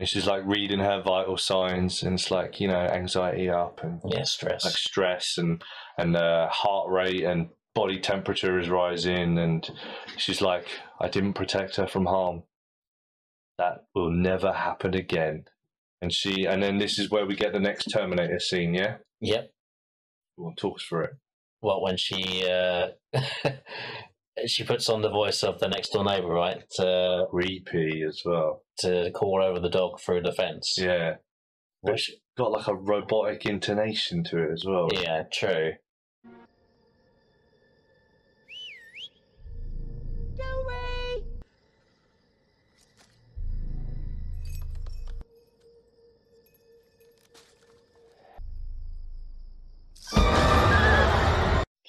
and she's like reading her vital signs, and it's like you know anxiety up and Yeah, stress. like stress and and uh, heart rate and body temperature is rising, and she's like, I didn't protect her from harm. That will never happen again. And she, and then this is where we get the next Terminator scene. Yeah, Yep. we'll talk through it. Well, when she uh, she puts on the voice of the next door neighbor, right, to Creepy as well. to call over the dog through the fence. Yeah. But Which, got like a robotic intonation to it as well. yeah, true.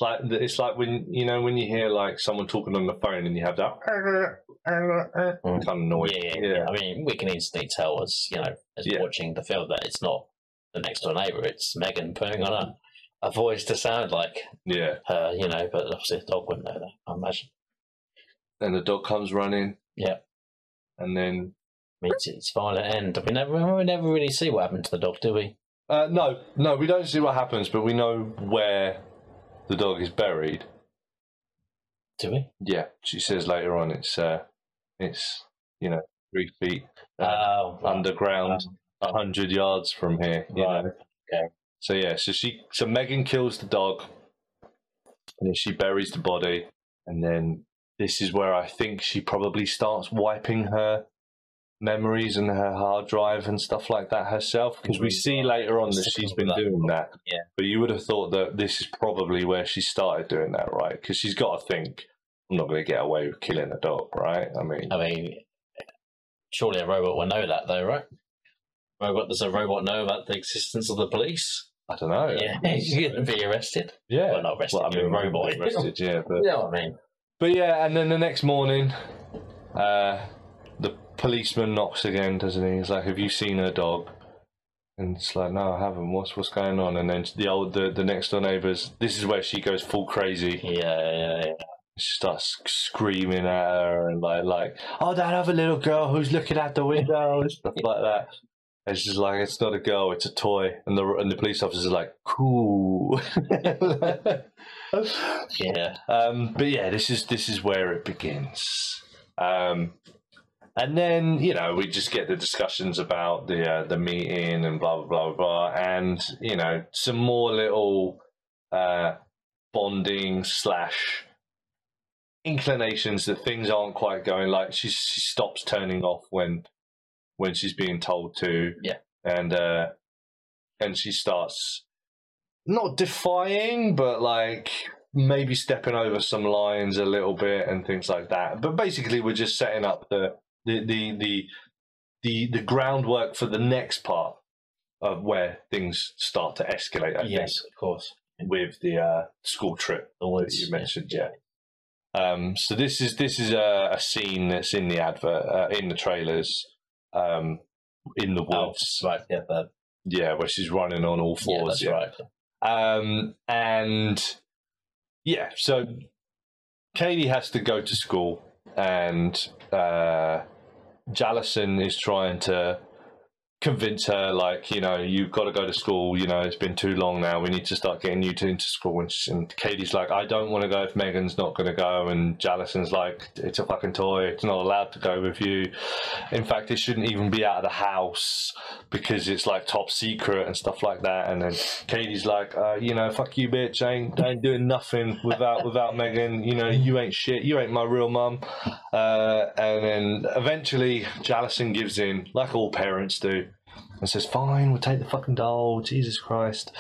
Like it's like when you know when you hear like someone talking on the phone and you have that kind of noise. Yeah, yeah, yeah. I mean, we can instantly tell as you know, as Yeah. watching the film that it's not the next door neighbor. It's Megan putting on a, a voice to sound like yeah. her, you know. But obviously, the dog wouldn't know that. I imagine. And the dog comes running. Yeah. And then I mean, it's, final end. We never, we never really see what happened to the dog, do we? uh, no, no, we don't see what happens, but we know where the dog is buried. Do we? Yeah, she says later on it's uh, it's you know three feet uh, Oh, right. underground, a hundred yards from here. you Right. know. Okay. So yeah, so she so Megan kills the dog, and then she buries the body, and then this is where I think she probably starts wiping her memories and her hard drive and stuff like that herself because we see later on that she's been doing that. Yeah. But you would have thought that this is probably where she started doing that, right? Because she's got to think, I'm not going to get away with killing a dog, right? I mean, I mean, surely a robot will know that, though, right? Robot does a robot know about the existence of the police? I don't know. Yeah, he's going to be arrested. Yeah. Well, not arrested, Well, I mean, robot. arrested, yeah, but You know what I mean? But yeah, and then the next morning, uh, policeman knocks again, doesn't he? He's like, "Have you seen her dog?" And it's like, "No, I haven't. What's what's going on?" And then the old the, the next door neighbours. This is where she goes full crazy. Yeah, yeah, yeah. She starts screaming at her and like like, "Oh, that other little girl who's looking out the window and stuff like that." And she's like, "It's not a girl, it's a toy." And the and the police officer's like, "Cool." Yeah. Um, but yeah, this is this is where it begins. Um, and then you know we just get the discussions about the uh, the meeting and blah blah blah blah, and you know some more little uh, bonding slash inclinations that things aren't quite going like she she stops turning off when when she's being told to Yeah. and uh and she starts not defying but like maybe stepping over some lines a little bit and things like that but basically we're just setting up the the the the the, the groundwork for the next part of where things start to escalate I think Yes, of course. with the uh, school trip that you mentioned. Yeah. Um, so this is this is a, a scene that's in the advert uh, in the trailers um, in the Oh, woods. right. Yeah, that, Yeah, where she's running on all yeah, fours. that's yeah. right. Um, and yeah, so Katie has to go to school, and uh, Jallison is trying to convince her, like, you know, you've got to go to school. You know, it's been too long now. We need to start getting you to, into school. And, she, and Katie's like, I don't want to go if Megan's not going to go. AndJallison's like, it's a fucking toy. It's not allowed to go with you. In fact, it shouldn't even be out of the house because it's like top secret and stuff like that. And then Katie's like, uh, you know, fuck you, bitch. I ain't, I ain't doing nothing without without Megan. You know, you ain't shit. You ain't my real mum. Uh, and then eventually, Jallison gives in, like all parents do. And says, "Fine, we'll take the fucking doll." Jesus Christ!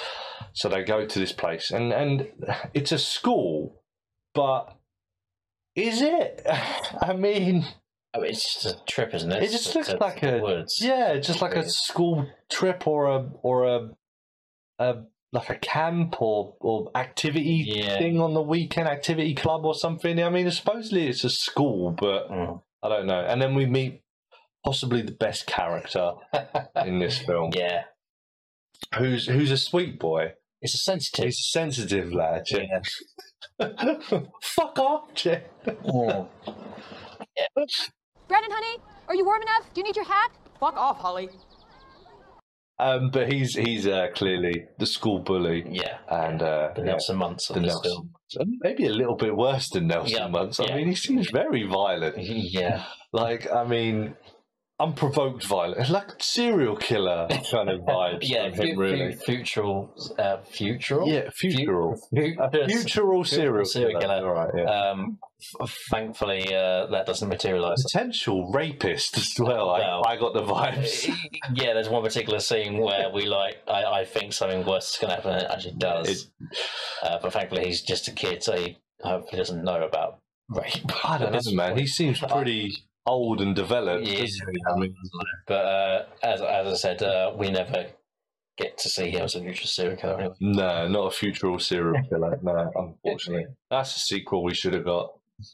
So they go to this place, and and it's a school, but is it? I mean, it's just a trip, isn't it? it just looks like a woods. yeah, it's just like a school trip or a or a a like a camp or or activity Yeah. thing on the weekend, activity club or something. I mean, supposedly it's a school, but Mm. I don't know. And then we meet possibly the best character in this film, yeah, who's who's a sweet boy. it's a sensitive. He's a sensitive lad. Yeah. Fuck off, Jay. Mm. Brandon, honey, are you warm enough? Do you need your hat? Fuck off, Holly. Um, but he's he's uh, clearly the school bully, Yeah, and uh, the yeah, Nelson Muntz of the this Nelson. film. And Maybe a little bit worse than Nelson Yeah, Muntz. I yeah. mean, he seems very violent. Yeah, Like, I mean, unprovoked violence, like serial killer kind of vibes. yeah. from him, really. fu- futural, uh, futural. Yeah, futural. Fu- futural serial serial killer. killer. All right, yeah. Um, f- thankfully, uh, that doesn't materialise. Potential rapist as well. I, Well, I got the vibes. yeah, there's one particular scene where we like, I, I think something worse is going to happen, and it actually does. It- uh, but thankfully, he's just a kid, so he hopefully doesn't know about rape. I don't know, man. He seems pretty old and developed. Yeah? I mean, but uh, as as I said, uh, we never get to see him as a future serial killer. Anyway. No, not a future serial killer. No, unfortunately, that's a sequel we should have got.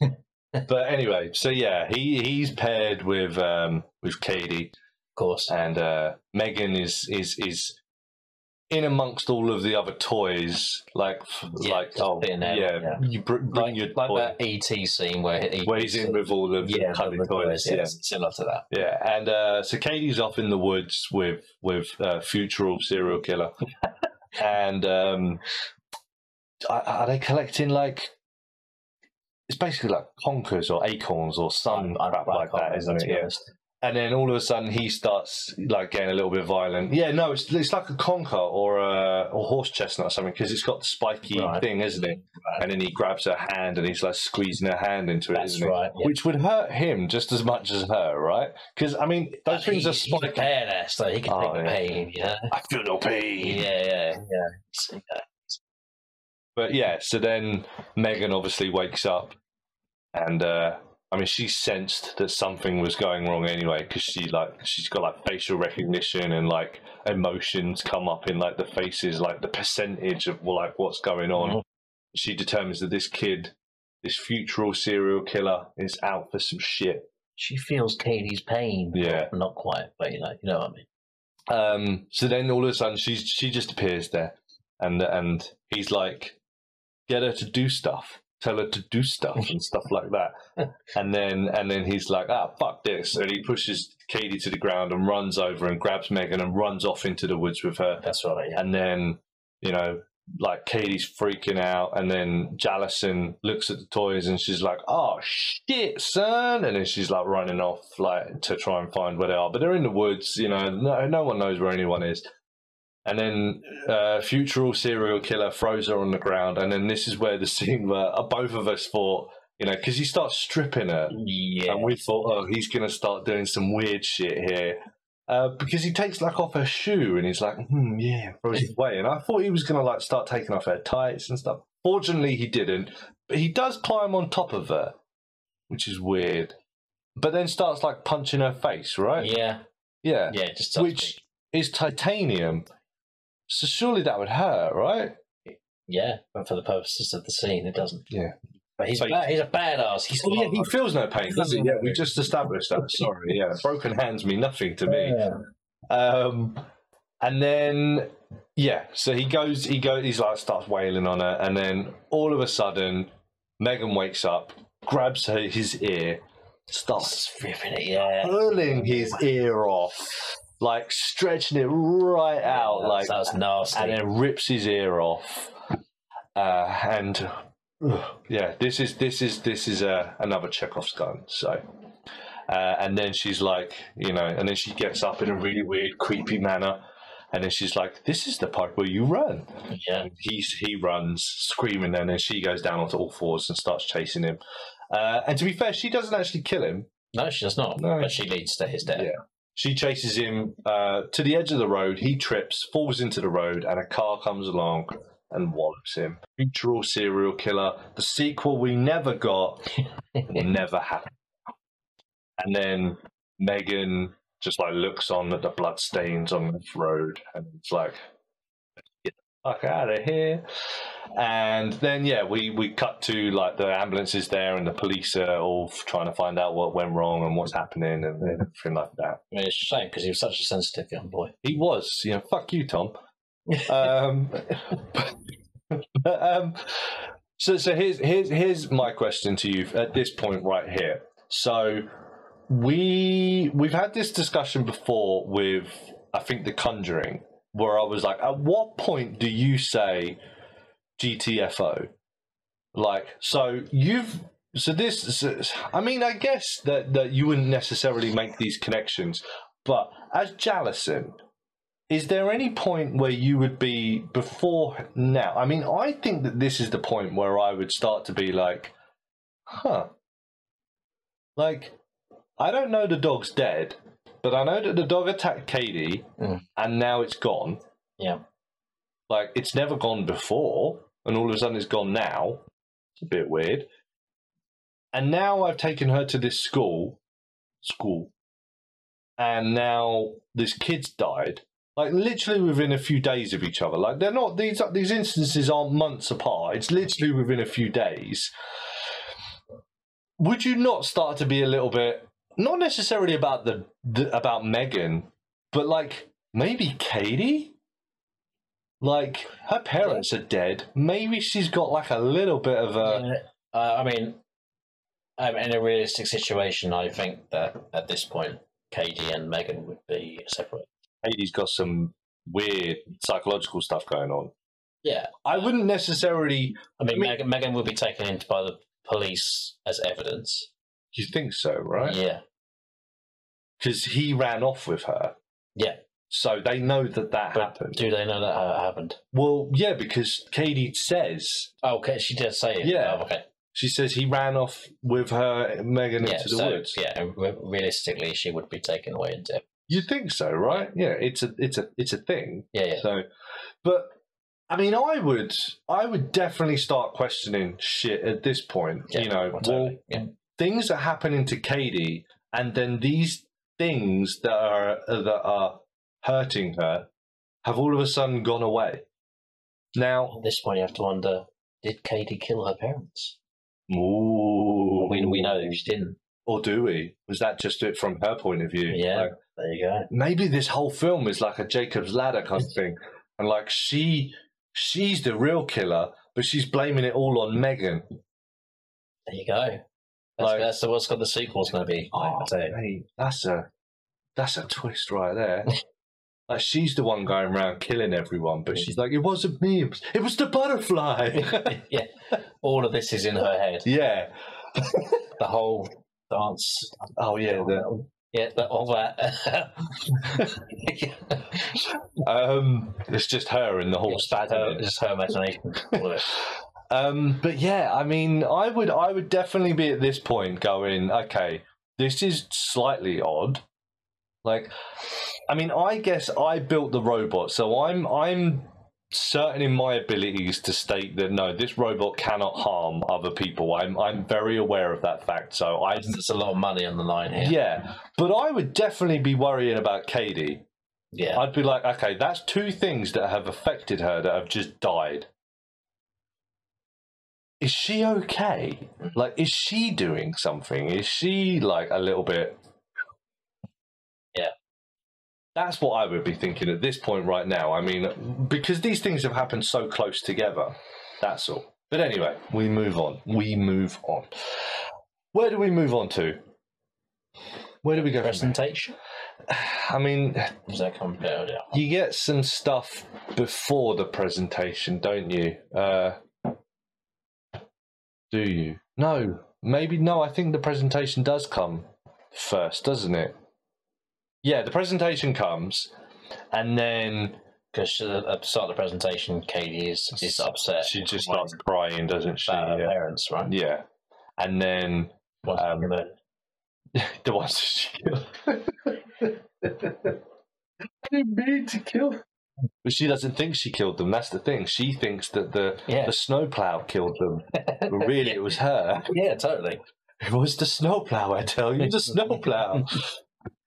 but anyway, so yeah, he he's paired with um with Katie, Of course, and uh Megan is is is in amongst all of the other toys, like Yeah, like oh yeah, yeah. you br- bring like, your like toy. that ET scene where he, where he's in with all of yeah, the the toys. toys, yeah, similar to that. Yeah, and uh, so Katie's off in the woods with with uh, futural serial killer, and um, are, are they collecting like? It's basically like conkers or acorns or some crap like can't that, isn't it? Yeah. And then all of a sudden he starts like getting a little bit violent. Yeah, no, it's it's like a conker or a or horse chestnut or something because it's got the spiky Right. thing, isn't it? And then he grabs her hand and he's like squeezing her hand into it, That's right, yeah. Which would hurt him just as much as her, right? Because I mean, those Uh, things he- are he's a badass, so he can Oh, take yeah. pain. Know? I feel no pain. Yeah, yeah, yeah. Yeah. But yeah, so then Megan obviously wakes up, and uh, I mean, she sensed that something was going wrong anyway because she like she's got like facial recognition and like emotions come up in like the faces, like the percentage of like what's going on. Mhm. She determines that this kid, this futural serial killer, is out for some shit. She feels Katie's pain. Yeah. Not quite, but you know, you know what I mean. Um, so then all of a sudden she's she just appears there, and and he's like, get her to do stuff, tell her to do stuff and stuff like that, and then and then he's like, ah, fuck this, and he pushes Katie to the ground and runs over and grabs Megan and runs off into the woods with her, That's right. Yeah. and then you know. Like Katie's freaking out, and then Jallison looks at the toys and she's like, "Oh shit, son!" And then she's like running off, like to try and find where they are. But they're in the woods, you know. No, no one knows where anyone is. And then uh, futural serial killer throws her on the ground, and then this is where the scene where uh, both of us thought, you know, because he starts stripping her, Yeah. and we thought, oh, he's gonna start doing some weird shit here. Uh, because he takes like off her shoe and he's like, hmm, yeah, throws it away. And I thought he was gonna like start taking off her tights and stuff. Fortunately, he didn't. But he does climb on top of her, which is weird. But then starts like punching her face, right? Yeah. Yeah. Yeah. Just touch Which is titanium. So surely that would hurt, right? yeah, but for the purposes of the scene, it doesn't. Yeah. But he's So- ba- he's a badass. He's Well, yeah, he feels no pain, does he? Yeah, we just established that. Sorry, yeah. Broken hands mean nothing to me. Um, and then, yeah, so he goes, he goes, he's like starts wailing on her, and then all of a sudden, Megan wakes up, grabs her his ear, starts ripping it. Yeah. pulling his ear off, like stretching it right out, like, that's nasty. and then rips his ear off. Uh, and yeah, this is this is this is uh, another Chekhov's gun. So. Uh, and then she's like, you know, and then she gets up in a really weird, creepy manner, and then she's like, "This is the part where you run." yeah. And he's he runs screaming, and then she goes down onto all fours and starts chasing him. Uh, and to be fair, she doesn't actually kill him. No, she does not. No. But she leads to his death. Yeah. She chases him uh, to the edge of the road. He trips, falls into the road, and a car comes along and wallops him. Featural serial killer. The sequel we never got will never happen. And then Megan just like looks on at the blood stains on the road, and it's like, fuck out of here. And then yeah, we we cut to like the ambulance is there, and the police are all trying to find out what went wrong and what's happening, and everything like that. I mean, it's a shame because he was such a sensitive young boy. He was, you know, fuck you, Tom. um, but, um, so, so here's here's here's my question to you at this point right here. So we we've had this discussion before with I think The Conjuring, where I was like, at what point do you say GTFO? Like, so you've so this so- I mean, I guess that that you wouldn't necessarily make these connections, but as Jallison, is there any point where you would be before now? I mean, I think that this is the point where I would start to be like, huh. Like, I don't know the dog's dead, but I know that the dog attacked Katie mm. and now it's gone. Yeah. Like, it's never gone before, and all of a sudden it's gone now. It's a bit weird. And now I've taken her to this school, school, and now this kid's died. Like literally within a few days of each other. Like they're not these these instances aren't months apart. It's literally within a few days. Would you not start to be a little bit not necessarily about the, the about Megan, but like maybe Katie? Like her parents are dead. Maybe she's got like a little bit of a Uh, I mean, um, in a realistic situation, I think that at this point, Katie and Megan would be separate. Katie's got some weird psychological stuff going on. Yeah. I wouldn't necessarily. I mean, Megan, Megan would be taken in by the police as evidence. You think so, right? Yeah. Because he ran off with her. Yeah. So they know that that But happened. do they know that uh, happened? Well, yeah, because Katie says. Oh, okay, she does say it. Yeah. Oh, okay. She says he ran off with her, Megan, Yeah, into the so, woods. yeah, realistically, she would be taken away into. You think so, right? Yeah, it's a, it's a, it's a thing. Yeah, yeah. So, but I mean, I would, I would definitely start questioning shit at this point. Yeah, you know, well, well, totally, yeah. Things are happening to Katie, and then these things that are that are hurting her have all of a sudden gone away. Now, At this point, you have to wonder: Did Katie kill her parents? ooh, We we know she didn't. or do we? Was that just it from her point of view? Yeah, Like, there you go. maybe this whole film is like a Jacob's Ladder kind of thing, and like she, she's the real killer, but she's blaming it all on Megan. There you go. That's, Like- that's the, what's got the sequel's going to be. I Oh, mate, that's a that's a twist right there. like she's the one going around killing everyone, but she's like, it wasn't me. It was, it was the butterfly. yeah, all of this is in her head. yeah. The whole dance. Oh yeah. The, Yeah, but all that. um, it's just her and the whole it's, her, it's her imagination. All of it. Um, but yeah, I mean, I would, I would definitely be at this point going, okay, this is slightly odd. Like, I mean, I guess I built the robot, so I'm, I'm certain in my abilities to state that no, this robot cannot harm other people. I'm, I'm very aware of that fact. So I, There's a lot of money on the line here. yeah, but I would definitely be worrying about Katie. Yeah. I'd be like, okay, that's two things that have affected her that have just died. Is she okay? Like, is she doing something? Is she like a little bit? Yeah. That's what I would be thinking at this point right now. I mean, because these things have happened so close together. That's all. But anyway, we move on. We move on. Where do we move on to? Where do we go? Presentation. I mean, Does that come down? You get some stuff before the presentation, don't you? Uh, do you? No, maybe no. I think the presentation does come first, doesn't it? Yeah, the presentation comes, and then Because at the start of the presentation, Katie is, is upset. she just starts crying, doesn't she? about her Yeah. parents, right? yeah. And then Um, the- the ones that she I didn't mean to kill. But she doesn't think she killed them. That's the thing. She thinks that the Yeah. the snowplow killed them. But really, it was her. Yeah, totally. It was the snowplow. I tell you, the snowplow.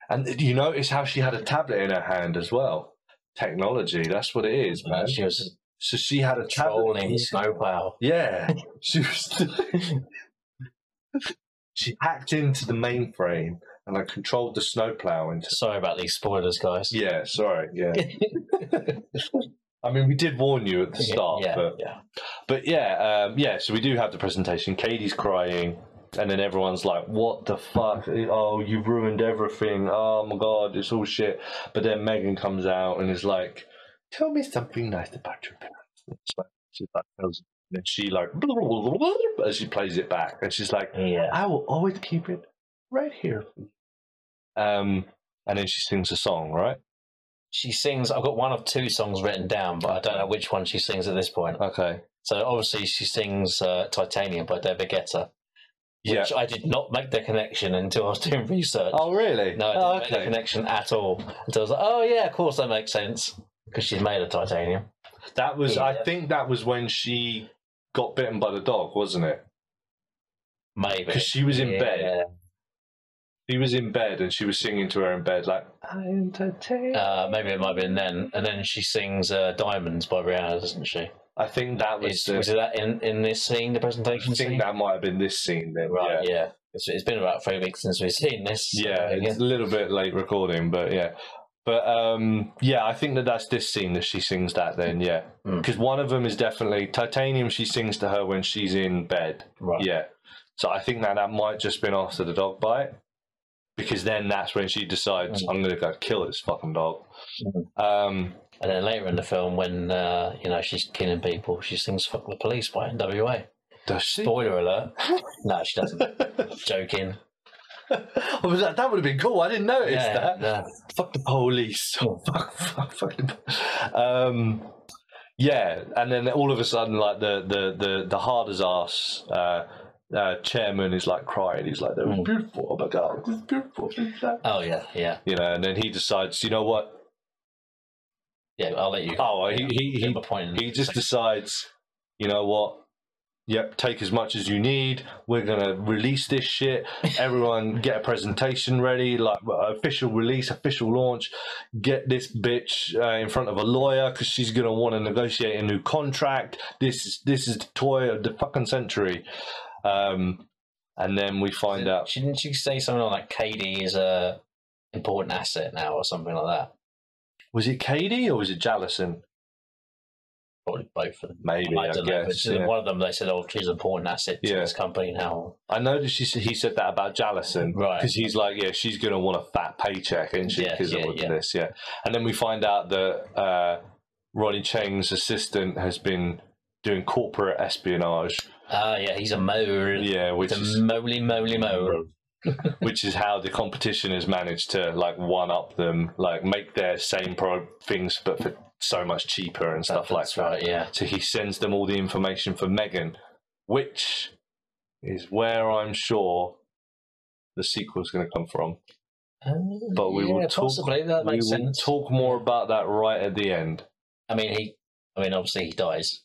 and you notice how she had a tablet in her hand as well. Technology. That's what it is, man. She was So she had a tablet. trolling snowplow. Yeah, she was. she hacked into the mainframe and I controlled the snowplow into. Sorry about these spoilers, guys. Yeah, sorry. Yeah. I mean, we did warn you at the start, yeah, but yeah. but yeah, um, yeah. So we do have the presentation. Katie's crying, and then everyone's like, "What the fuck? Oh, you've ruined everything! Oh my god, it's all shit." But then Megan comes out and is like, "Tell me something nice about your parents." Like, she like tells, and she like as she plays it back, and she's like, Yeah. "I will always keep it right here." for you." Um, and then she sings a song, right? She sings. I've got one of two songs written down, but I don't know which one she sings at this point. Okay. So obviously she sings uh, "Titanium" by David Guetta, Yeah. which I did not make the connection until I was doing research. Oh, really? No, I didn't Oh, make the connection at all until I was like, "Oh yeah, of course that makes sense because she's made of titanium." That was, I think, that was when she got bitten by the dog, wasn't it? Maybe Because she was in Yeah. bed. She was in bed and she was singing to her in bed, like, I titanium. Uh, maybe it might have been then, and then she sings uh, "Diamonds" by Rihanna, doesn't she? I think that was Is, the, was it that in, in this scene, the presentation I think scene? that might have been this scene then. right, yeah. yeah. It's, it's been about three weeks since we've seen this. so, Yeah, it's a little bit late recording, but yeah. But um, yeah, I think that that's this scene that she sings that then, yeah. Mm. Because one of them is definitely Titanium, she sings to her when she's in bed. right. Yeah. So I think that that might just been after the dog bite. Because then that's when she decides, Mm. I'm going to go kill this fucking dog. Mhm. Um, And then later in the film, when uh, you know she's killing people, she sings "Fuck the Police" by NWA. does she? Spoiler alert! no, she doesn't. Joking. I was like, that would have been cool. I didn't notice Yeah, that. no. Fuck the police. Oh, fuck, fuck, fuck the- um, yeah, and then all of a sudden, like the the the the hard as ass uh, uh, chairman is like crying. He's like, "That was beautiful. Oh my god, this is beautiful." Oh yeah, yeah, You know, and then he decides, you know what? yeah. I'll let you. Oh, he he he, point. he just decides, you know what? Yep, take as much as you need. We're gonna release this shit. Everyone, get a presentation ready, like official release, official launch. Get this bitch uh, in front of a lawyer because she's gonna want to negotiate a new contract. This is this is the toy of the fucking century. Um, and then we find out. Didn't she say something like Katie is a important asset now or something like that? Was it Katie or was it Jallison? Probably both of them. Maybe I, I don't know. But guess. yeah. one of them they said, "Oh, she's an important asset to Yeah. this company now." I know that she said, he said that about Jallison, Right. Because he's like, yeah, she's gonna want a fat paycheck, isn't she? Yeah, Because yeah, of yeah. this, yeah. And then we find out that uh, Ronny Chieng's assistant has been doing corporate espionage. Ah, yeah, he's a mo. Yeah, which He's is a moly moly mo. which is how the competition has managed to like one up them, like make their same pro things, but for so much cheaper and stuff like That's that. right. Yeah. So he sends them all the information for Megan, which is where I'm sure the sequel is going to come from. But we yeah, will talk. possibly that we makes will sense. talk more about that right at the end. I mean, he. I mean, obviously he dies.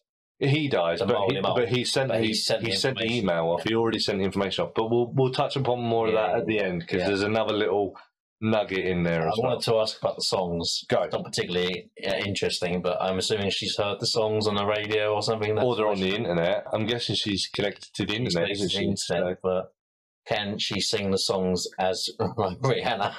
He dies, but he, the but he sent But he, he sent he the sent the email off. He already sent the information off. But we'll we'll touch upon more of that at the end because Yeah. there's another little nugget in there I as well. I wanted to ask about the songs. Go. It's not particularly uh, interesting, but I'm assuming she's heard the songs on the radio or something. Or they're on the internet. I'm guessing she's connected to the internet, isn't she? Internet, So, but can she sing the songs as like Rihanna?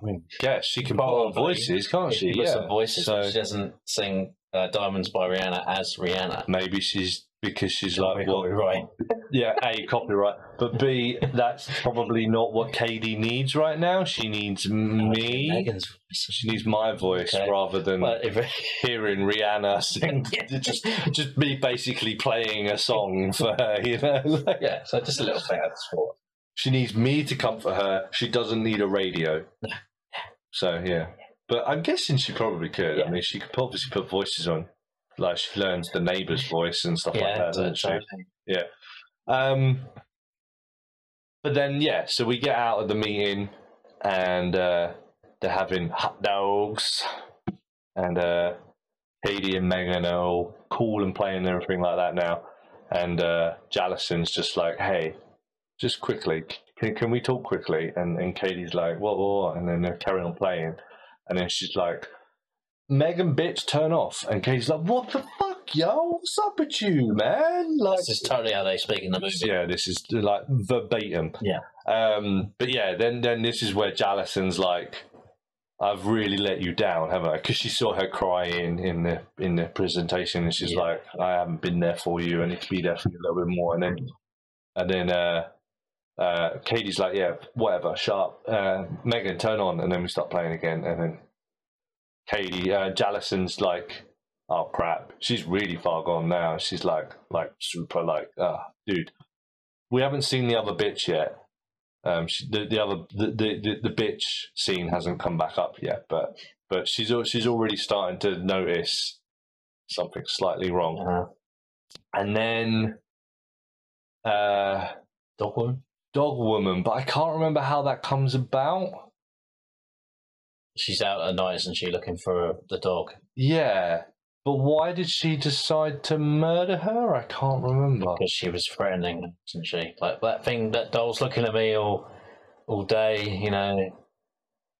I mean, yeah, she can put on voices, can't she? She puts Yeah. voices. So but she doesn't sing uh, "Diamonds" by Rihanna as Rihanna. maybe she's because she's like, well, right. yeah, a copyright, but b that's probably not what Katie needs right now. She needs me. Megan's voice. She needs my voice Okay. rather than But if hearing Rihanna sing. just, just me basically playing a song for her. You know, Like, yeah, so just a little thing I just thought. she needs me to comfort her. She doesn't need a radio. So yeah, but I'm guessing she probably could. I mean, she could obviously put voices on, like she learns the neighbour's voice and stuff like that. doesn't she? Um, but then yeah, so we get out of the meeting, and uh, they're having hot dogs, and uh, Katie and Megan are all cool and playing and everything like that now. And uh, Jallison's just like, hey, just quickly, can, can we talk quickly? And and Katie's like, what, what, what? And then they're carrying on playing. And then she's like, Megan, bitch, turn off. And Katie's like, what the fuck, yo? What's up with you, man? Like, This is totally how they speak in the movie. yeah, this is like verbatim. Yeah. Um, but yeah, then then this is where Jallison's like, I've really let you down, haven't I? Because she saw her crying in the in the presentation, and she's Yeah. like, I haven't been there for you. I need to be there for you a little bit more. And then and then uh, uh, Katie's like, yeah, whatever, sharp. Uh, Megan, turn on, and then we start playing again, and then Katie, uh, Jallison's like, oh crap, she's really far gone now. She's like, like super, like, ah, dude, we haven't seen the other bitch yet. Um, she, the the other the, the the bitch scene hasn't come back up yet, but but she's she's already starting to notice something slightly wrong. Uh, And then, uh, dog woman. Dog woman, but I can't remember how that comes about. She's out at night, isn't she, looking for the dog? Yeah, but why did she decide to murder her? I can't remember. Because she was threatening, isn't she? Like that thing, that doll's looking at me all, all day, you know,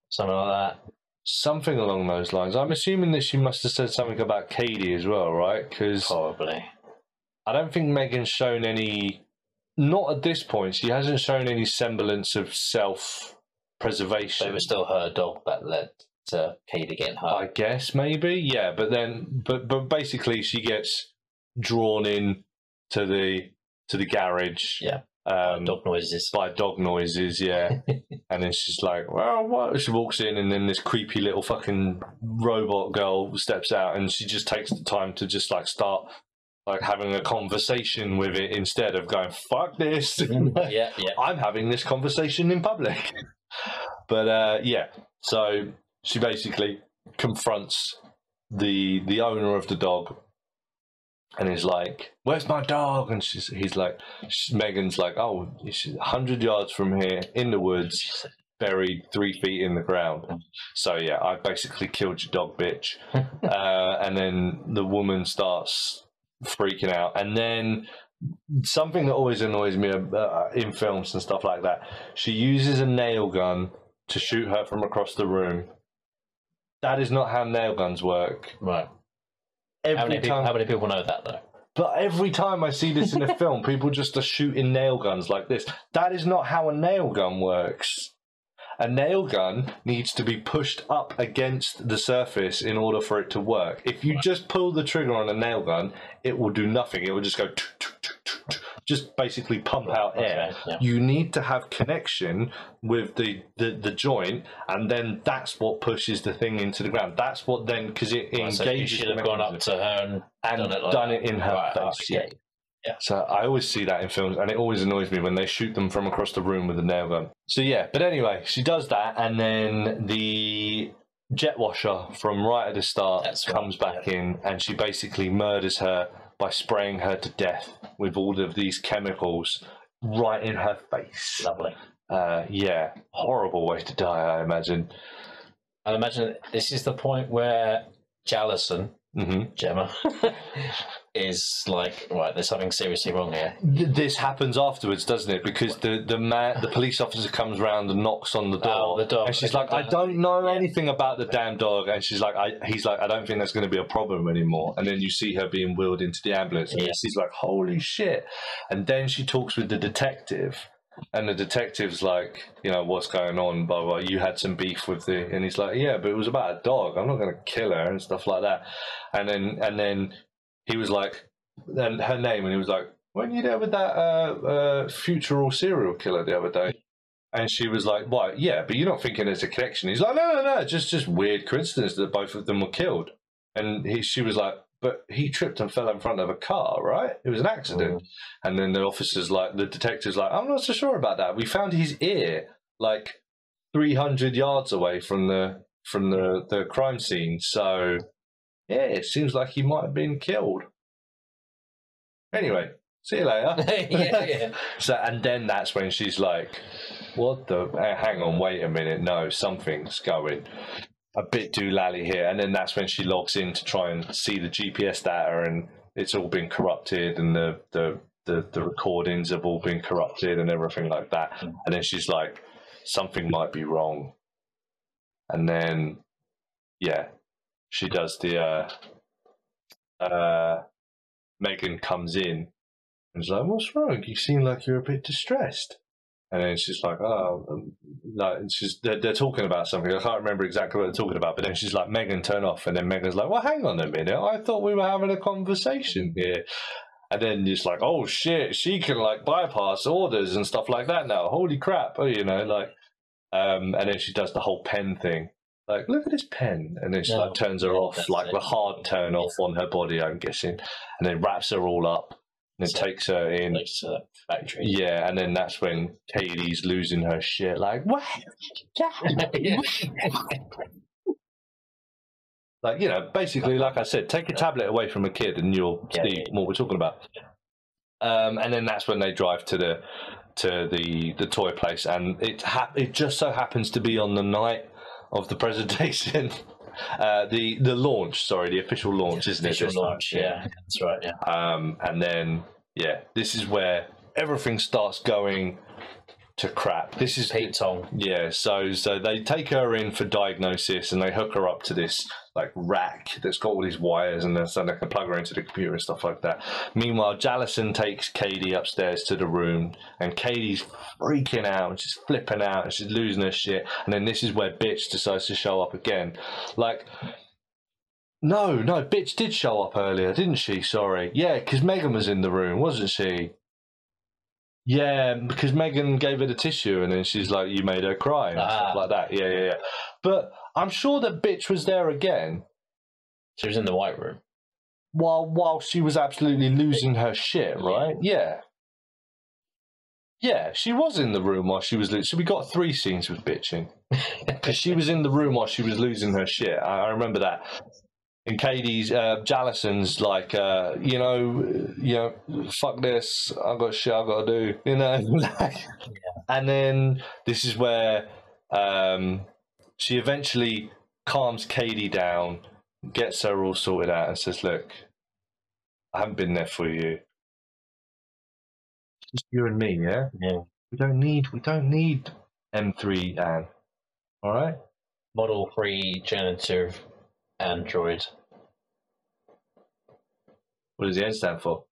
something like that. Something along those lines. I'm assuming that she must have said something about Katie as well, right? Because Probably. I don't think Megan's shown any. Not at this point. She hasn't shown any semblance of self-preservation. it was still her dog that led to Katie getting hurt. I guess maybe, yeah. But then, but but basically, she gets drawn in to the to the garage. Yeah. Um, dog noises. by dog noises, yeah. and then she's like, "Well, what?" She walks in, and then this creepy little fucking robot girl steps out, and she just takes the time to just like start like having a conversation with it instead of going, "Fuck this." yeah, yeah. I'm having this conversation in public. but uh, yeah, so she basically confronts the the owner of the dog and is like, "Where's my dog?" And she's he's like, she, Megan's like, "Oh, she's hundred yards from here in the woods." Buried three feet in the ground. So yeah, I basically killed your dog, bitch. uh, and then the woman starts freaking out, and then something that always annoys me uh, in films and stuff like that. She uses a nail gun to shoot her from across the room. That is not how nail guns work. Right. Every How many, people, time, how many people know that, though? but every time I see this in a film, people just are shooting nail guns like this. That is not how a nail gun works. A nail gun needs to be pushed up against the surface in order for it to work. If you just pull the trigger on a nail gun, it will do nothing. It will just go, just basically pump out air. Yeah. You need to have connection with the, the, the joint, and then that's what pushes the thing into the ground. That's what then, because it Right, so you engages should have gone up to her and, and done it like done it in her Right, face. okay. Yeah. So I always see that in films, and it always annoys me when they shoot them from across the room with a nail gun. So yeah, but anyway, she does that, and then the jet washer from right at the start That's right, comes back in, and she basically murders her by spraying her to death with all of these chemicals right in her face. Lovely. Uh, yeah, horrible way to die, I imagine. I imagine this is the point where Jallison, hmm Gemma, is like, right, there's something seriously wrong here. This happens afterwards, doesn't it? Because the the man, the police officer comes round and knocks on the oh, door, Oh, the dog. and she's like, "I don't know anything about the damn dog," and she's like, I, "He's like, I don't think that's going to be a problem anymore." And then you see her being wheeled into the ambulance, and Yeah. she's like, "Holy shit!" And then she talks with the detective. And the detective's like, you know, what's going on? Blah, blah. You had some beef with the, and he's like, yeah, but it was about a dog. I'm not going to kill her and stuff like that. And then, and then he was like, then her name, and he was like, weren't you there with that uh, uh, futural serial killer the other day? And she was like, "What? Yeah, but you're not thinking there's a connection." He's like, "No, no, no, just just weird coincidence that both of them were killed." And he, she was like, "But he tripped and fell in front of a car, right? It was an accident." And then the officer's like, the detective's like, "I'm not so sure about that. We found his ear like 300 yards away from the from the the crime scene, so yeah, it seems like he might have been killed." Anyway, See you later. yeah, yeah. So, and then that's when she's like, "What the? uh, hang on, wait a minute. No, something's going a bit too lally here." And then that's when she logs in to try and see the GPS data, and it's all been corrupted, and the the the, the recordings have all been corrupted, and everything like that. And then she's like, "Something might be wrong." And then, yeah, she does the. Uh, uh, Megan comes in and she's like, "What's wrong? You seem like you're a bit distressed." And then she's like, "Oh, um, like she's they're, they're talking about something. I can't remember exactly what they're talking about." But then she's like, "Megan, turn off." And then Megan's like, "Well, hang on a minute. I thought we were having a conversation here." And then it's like, "Oh shit, she can like bypass orders and stuff like that now. Holy crap!" Oh, you know, like, um, and then she does the whole pen thing. Like, look at this pen, and then she No, like turns her yeah, off, like it. the hard turn off on her body. I'm guessing, and then wraps her all up, and then So- takes her in. To the factory. Yeah, and then that's when Katie's losing her shit. Like, what? Like, you know, basically, like I said, take a tablet away from a kid and you'll Yeah, see yeah. what we're talking about. Um, and then that's when they drive to the to the the toy place, and it hap- it just so happens to be on the night of the presentation, uh, the the launch. Sorry, the official launch, isn't it? Official this time? launch, yeah, that's right. Yeah, Um, and then yeah, this is where everything starts going to crap. This is Pete Tong. yeah, so so they take her in for diagnosis and they hook her up to this like rack that's got all these wires and then so they can plug her into the computer and stuff like that. Meanwhile, Jallison takes Katie upstairs to the room and Katie's freaking out and she's flipping out and she's losing her shit. And then this is where Bitch decides to show up again. Like no, no, Bitch did show up earlier, didn't she? Sorry. Yeah, because Megan was in the room, wasn't she? Yeah, because Megan gave her the tissue and then she's like, You made her cry and Ah. stuff like that. Yeah, yeah, yeah. But I'm sure that bitch was there again She was in the white room. while while she was absolutely losing her shit, right? Yeah. Yeah, she was in the room while she was losing. So we got three scenes with bitching because she was in the room while she was losing her shit. I, I remember that. And Katie's, uh,Jallison's like, uh, you know, you know, fuck this. I got shit I got to do, you know. And then this is where um, she eventually calms Katie down, gets her all sorted out, and says, "Look, I haven't been there for you. Just you and me, yeah. Yeah. We don't need. We don't need M3 Anne. All right. Model 3 generative android. What does the N stand for?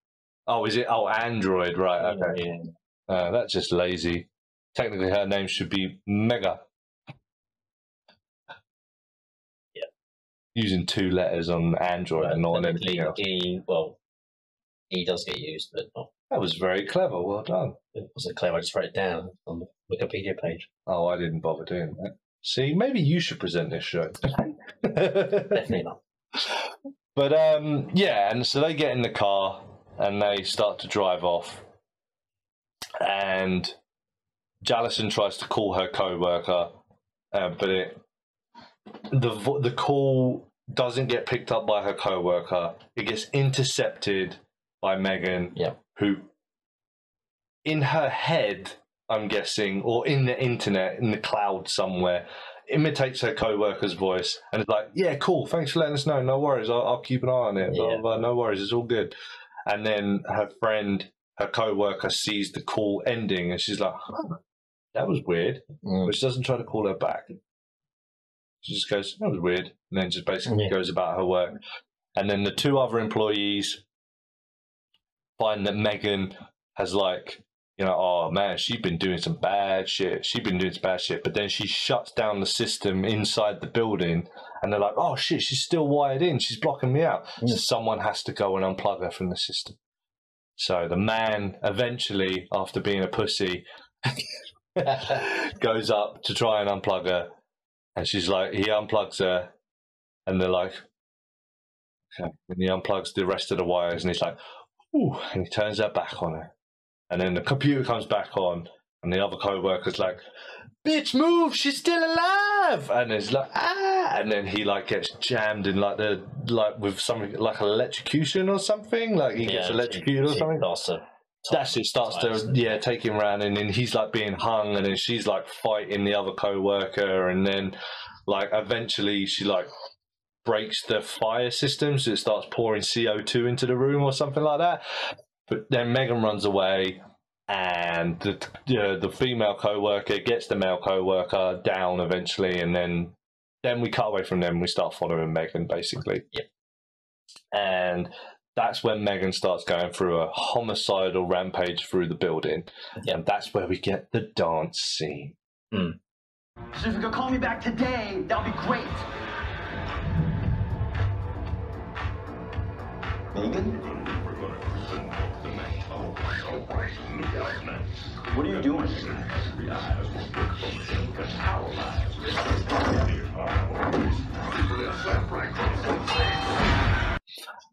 Oh, is it? Oh, Android. Right. Okay. Yeah. Uh, that's just lazy. Technically, her name should be Mega. Yeah. Using two letters on Android But and not on anything else. he, well, he does get used, but not. That was very clever. Well done. It wasn't clear. I just wrote it down on the Wikipedia page. Oh, I didn't bother doing that. See, maybe you should present this show. Definitely not. But um, yeah, and so they get in the car and they start to drive off. And Jallison tries to call her co-worker, uh, but it the the call doesn't get picked up by her co-worker. It gets intercepted by Megan, Yeah. who in her head, I'm guessing, or in the internet, in the cloud somewhere, imitates her co-worker's voice and is like, "Yeah, cool. Thanks for letting us know. No worries. I'll, I'll keep an eye on it. Blah, blah, blah. No worries. It's all good." And then her friend, her co-worker, sees the call ending, and she's like, huh, "That was weird," Mm. but she doesn't try to call her back. She just goes, "That was weird," and then just basically Yeah. goes about her work. And then the two other employees find that Megan has like, you know, oh man, she's been doing some bad shit. She's been doing some bad shit. But then she shuts down the system inside the building, and they're like, oh shit, she's still wired in. She's blocking me out. So mm. someone has to go and unplug her from the system. So the man eventually, after being a pussy, goes up to try and unplug her, and she's like, he unplugs her, and they're like, okay. And he unplugs the rest of the wires, and he's like, ooh, and he turns her back on her, and then the computer comes back on, and the other co-worker's like, bitch, move, she's still alive, and it's like, ah, and then he like gets jammed in like the like with something like electrocution or something, like he gets Yeah, electrocuted or she something. lost a that's it. Starts to yeah, take him around, and then he's like being hung, and then she's like fighting the other co-worker, and then like eventually she like breaks the fire system, so it starts pouring CO two into the room or something like that. But then Megan runs away, and the uh, the female co-worker gets the male co-worker down eventually, and then then we cut away from them. We start following Megan basically. Yep. And that's when Megan starts going through a homicidal rampage through the building, and that's where we get the dance scene. So if you could call me back today, that would be great. Megan? What are you doing?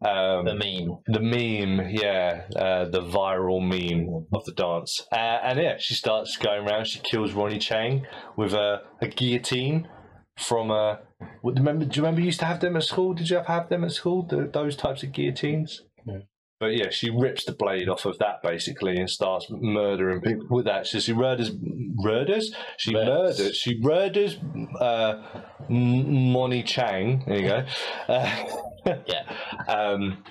Um, the meme. The meme, yeah, uh, the viral meme of the dance. Uh, and yeah, she starts going around. She kills Ronny Chieng with a, a guillotine from a. what- Remember? Do you remember you used to have them at school? Did you ever have them at school? The, those types of guillotines. But yeah, she rips the blade off of that basically and starts murdering people with that. So she murders, murders. She murders. She murders uh, Moni Chang. There you go. Uh, yeah. Um,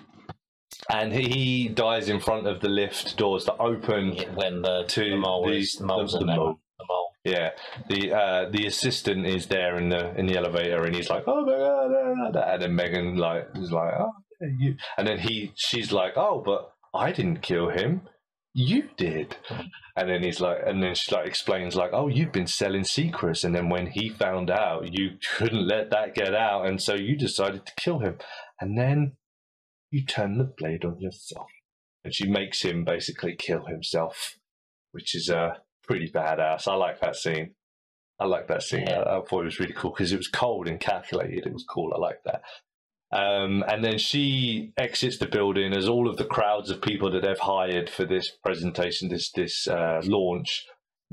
and he, dies in front of the lift doors that open when the, to the mole the, is- the mole's in the mole. The mole. Yeah, the uh, the assistant is there in the in the elevator, and he's like, "Oh my god!" da, da, da," and then Megan like is like, "Oh, you," and then he she's like, "Oh, but I didn't kill him, you did," and then he's like, and then she like explains like, "Oh, you've been selling secrets," and then when he found out, you couldn't let that get out, and so you decided to kill him, and then you turn the blade on yourself, and she makes him basically kill himself, which is uh pretty badass. I like that scene. I like that scene. I, I thought it was really cool because it was cold and calculated. It was cool. I like that. Um, and then she exits the building as all of the crowds of people that they've hired for this presentation, this this uh, launch,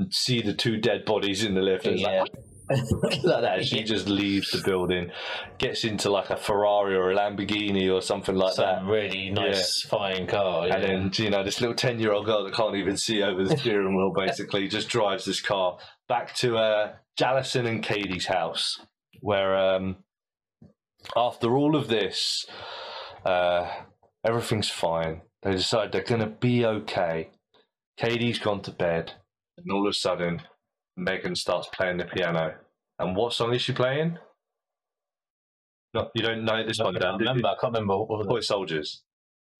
see the two dead bodies in the lift. And it's like, like that. She just leaves the building, gets into like a Ferrari or a Lamborghini or something like Some that. really nice fine car. And then you know this little ten year old girl that can't even see over the steering wheel basically just drives this car back to uh, Jallison and Katie's house, where um, after all of this, uh, everything's fine. They decide they're gonna be okay. Katie's gone to bed, and all of a sudden, Megan starts playing the piano. And what song is she playing? No, you don't know this one, I can't remember. I can't remember. What was it? Toy Soldiers.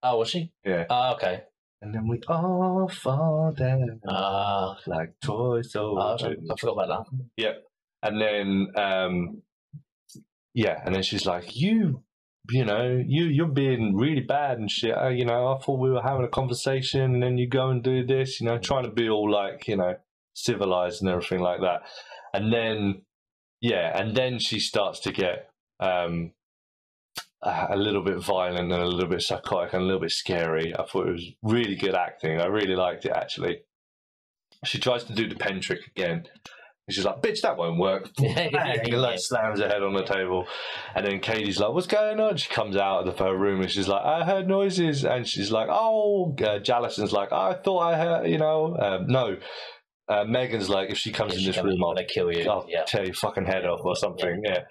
Oh, was she? Yeah. Oh, okay. And then we all fall down Ah, like toy oh, soldiers. I forgot about that. Yep. And then, um, yeah, and then she's like, "You, you know, you you're being really bad and shit. Uh, you know, I thought we were having a conversation, and then you go and do this. You know, trying to be all like, you know, civilized and everything like that. And then, yeah, and then she starts to get um, a a little bit violent and a little bit psychotic and a little bit scary. I thought it was really good acting. I really liked it actually. She tries to do the pen trick again. And she's like, bitch, that won't work. Bang, and like slams her head on the table. And then Katie's like, what's going on? She comes out of her room and she's like, I heard noises. And she's like, oh, uh, Jallison's like, I thought I heard, you know, um, no. Uh, Megan's like, if she comes in this room, I'll kill you. I'll tear your fucking head off or something. Yeah.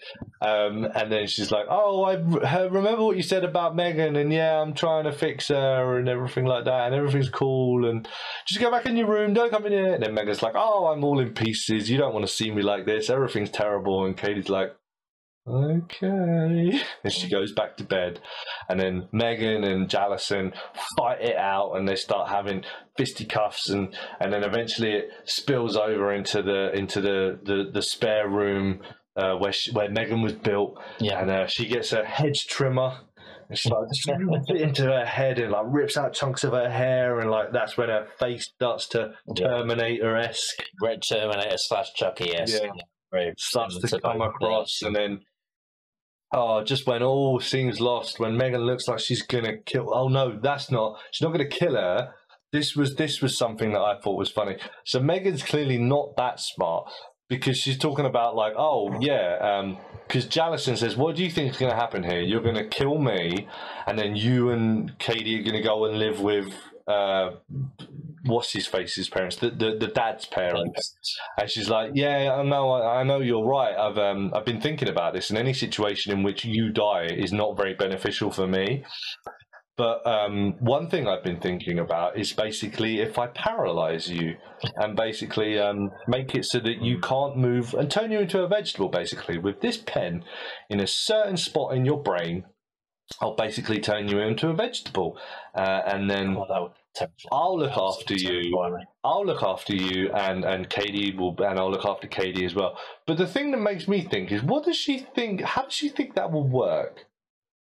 Um, and then she's like, "Oh, I remember what you said about Megan, and yeah, I'm trying to fix her and everything like that, and everything's cool, and just go back in your room, don't come in here." And then Megan's like, "Oh, I'm all in pieces. You don't want to see me like this. Everything's terrible." And Katie's like, "Okay," and she goes back to bed. And then Megan and Jallison fight it out, and they start having fisticuffs, and and then eventually it spills over into the into the the, the spare room uh, where she, where Megan was built. Yeah. And uh, she gets a hedge trimmer. And she like just it into her head and like rips out chunks of her hair and like that's when her face starts to Terminator esque. Red Terminator slash Chucky esque. Yeah. Starts to come across and then oh just when all seems lost when Megan looks like she's gonna kill oh no that's not she's not gonna kill her. This was this was something that I thought was funny. So Megan's clearly not that smart because she's talking about like oh yeah um because Jallison says what do you think is gonna happen here? You're gonna kill me and then you and Katie are gonna go and live with uh, what's his face's parents, the, the the dad's parents, and she's like, "Yeah, I know, I, I know you're right. I've um, I've been thinking about this, and any situation in which you die is not very beneficial for me." But um, one thing I've been thinking about is basically if I paralyze you and basically um, make it so that you can't move and turn you into a vegetable, basically, with this pen in a certain spot in your brain, I'll basically turn you into a vegetable. Uh, and then I'll look after you. I'll look after you, and and Katie will, and I'll look after Katie as well. But the thing that makes me think is, what does she think? How does she think that will work?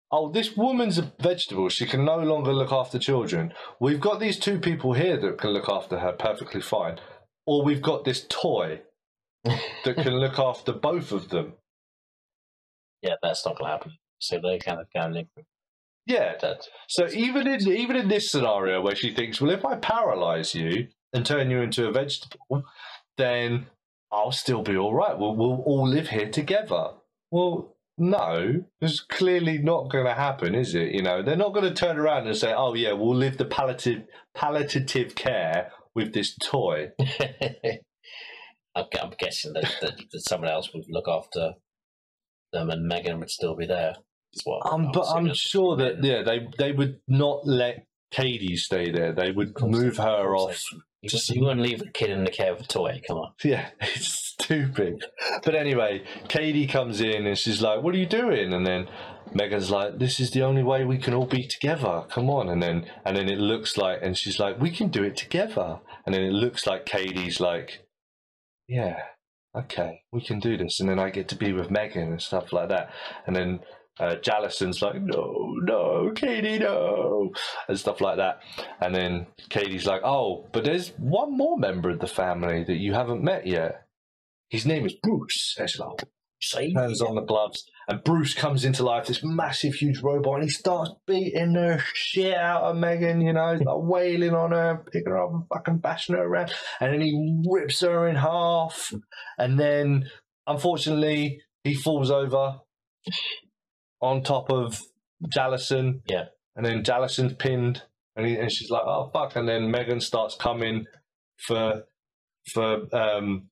Oh, this woman's a vegetable. She can no longer look after children. We've got these two people here that can look after her perfectly fine. Or we've got this toy that can look after both of them. Yeah, that's not going to happen. So they kind of kind of Yeah. So even in even in this scenario where she thinks, well, if I paralyze you and turn you into a vegetable, then I'll still be all right. We'll we'll all live here together. Well, no, it's clearly not going to happen, is it? You know, they're not going to turn around and say, "Oh yeah, we'll live the palliative palliative care with this toy." I'm, I'm guessing that, that, that someone else would look after them, and Megan would still be there. That's what Um, but I'm sure that yeah, they they would not let Katie stay there. They would move her off. You, just, you wouldn't leave a kid in the care of a toy. Come on. Yeah, it's stupid. But anyway, Katie comes in and she's like, "What are you doing?" And then Megan's like, "This is the only way we can all be together. Come on!" And then and then it looks like, and she's like, "We can do it together." And then it looks like Katie's like, "Yeah, okay, we can do this." And then I get to be with Megan and stuff like that. And then uh,Jallison's like, no, no, Katie, no, and stuff like that. And then Katie's like, oh, but there's one more member of the family that you haven't met yet. His name is Bruce. And she's like, oh, See? turns on the gloves, and Bruce comes into life, this massive, huge robot, and he starts beating the shit out of Megan, you know, like wailing on her, picking her up and fucking bashing her around, and then he rips her in half, and then, unfortunately, he falls over on top of Jallison. Yeah. And thenJallison's pinned, and, he, and she's like, "Oh fuck!" And then Megan starts coming for for um,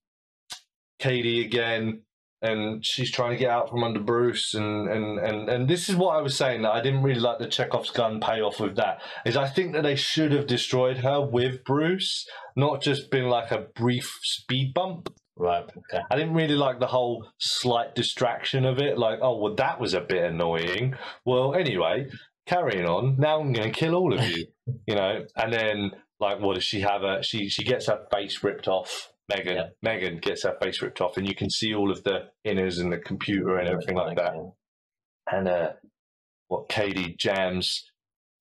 Katie again, and she's trying to get out from under Bruce, and and and and this is what I was saying that I didn't really like the Chekhov's gun payoff with that. Is I think that they should have destroyed her with Bruce, not just been like a brief speed bump. Right. Okay. I didn't really like the whole slight distraction of it. Like, oh, well, that was a bit annoying. Well, anyway, carrying on. Now I'm going to kill all of you, you know. And then, like, what does she have? A, she she gets her face ripped off. Megan Megan gets her face ripped off, and you can see all of the inners and the computer and everything like that. And uh, what Katie jams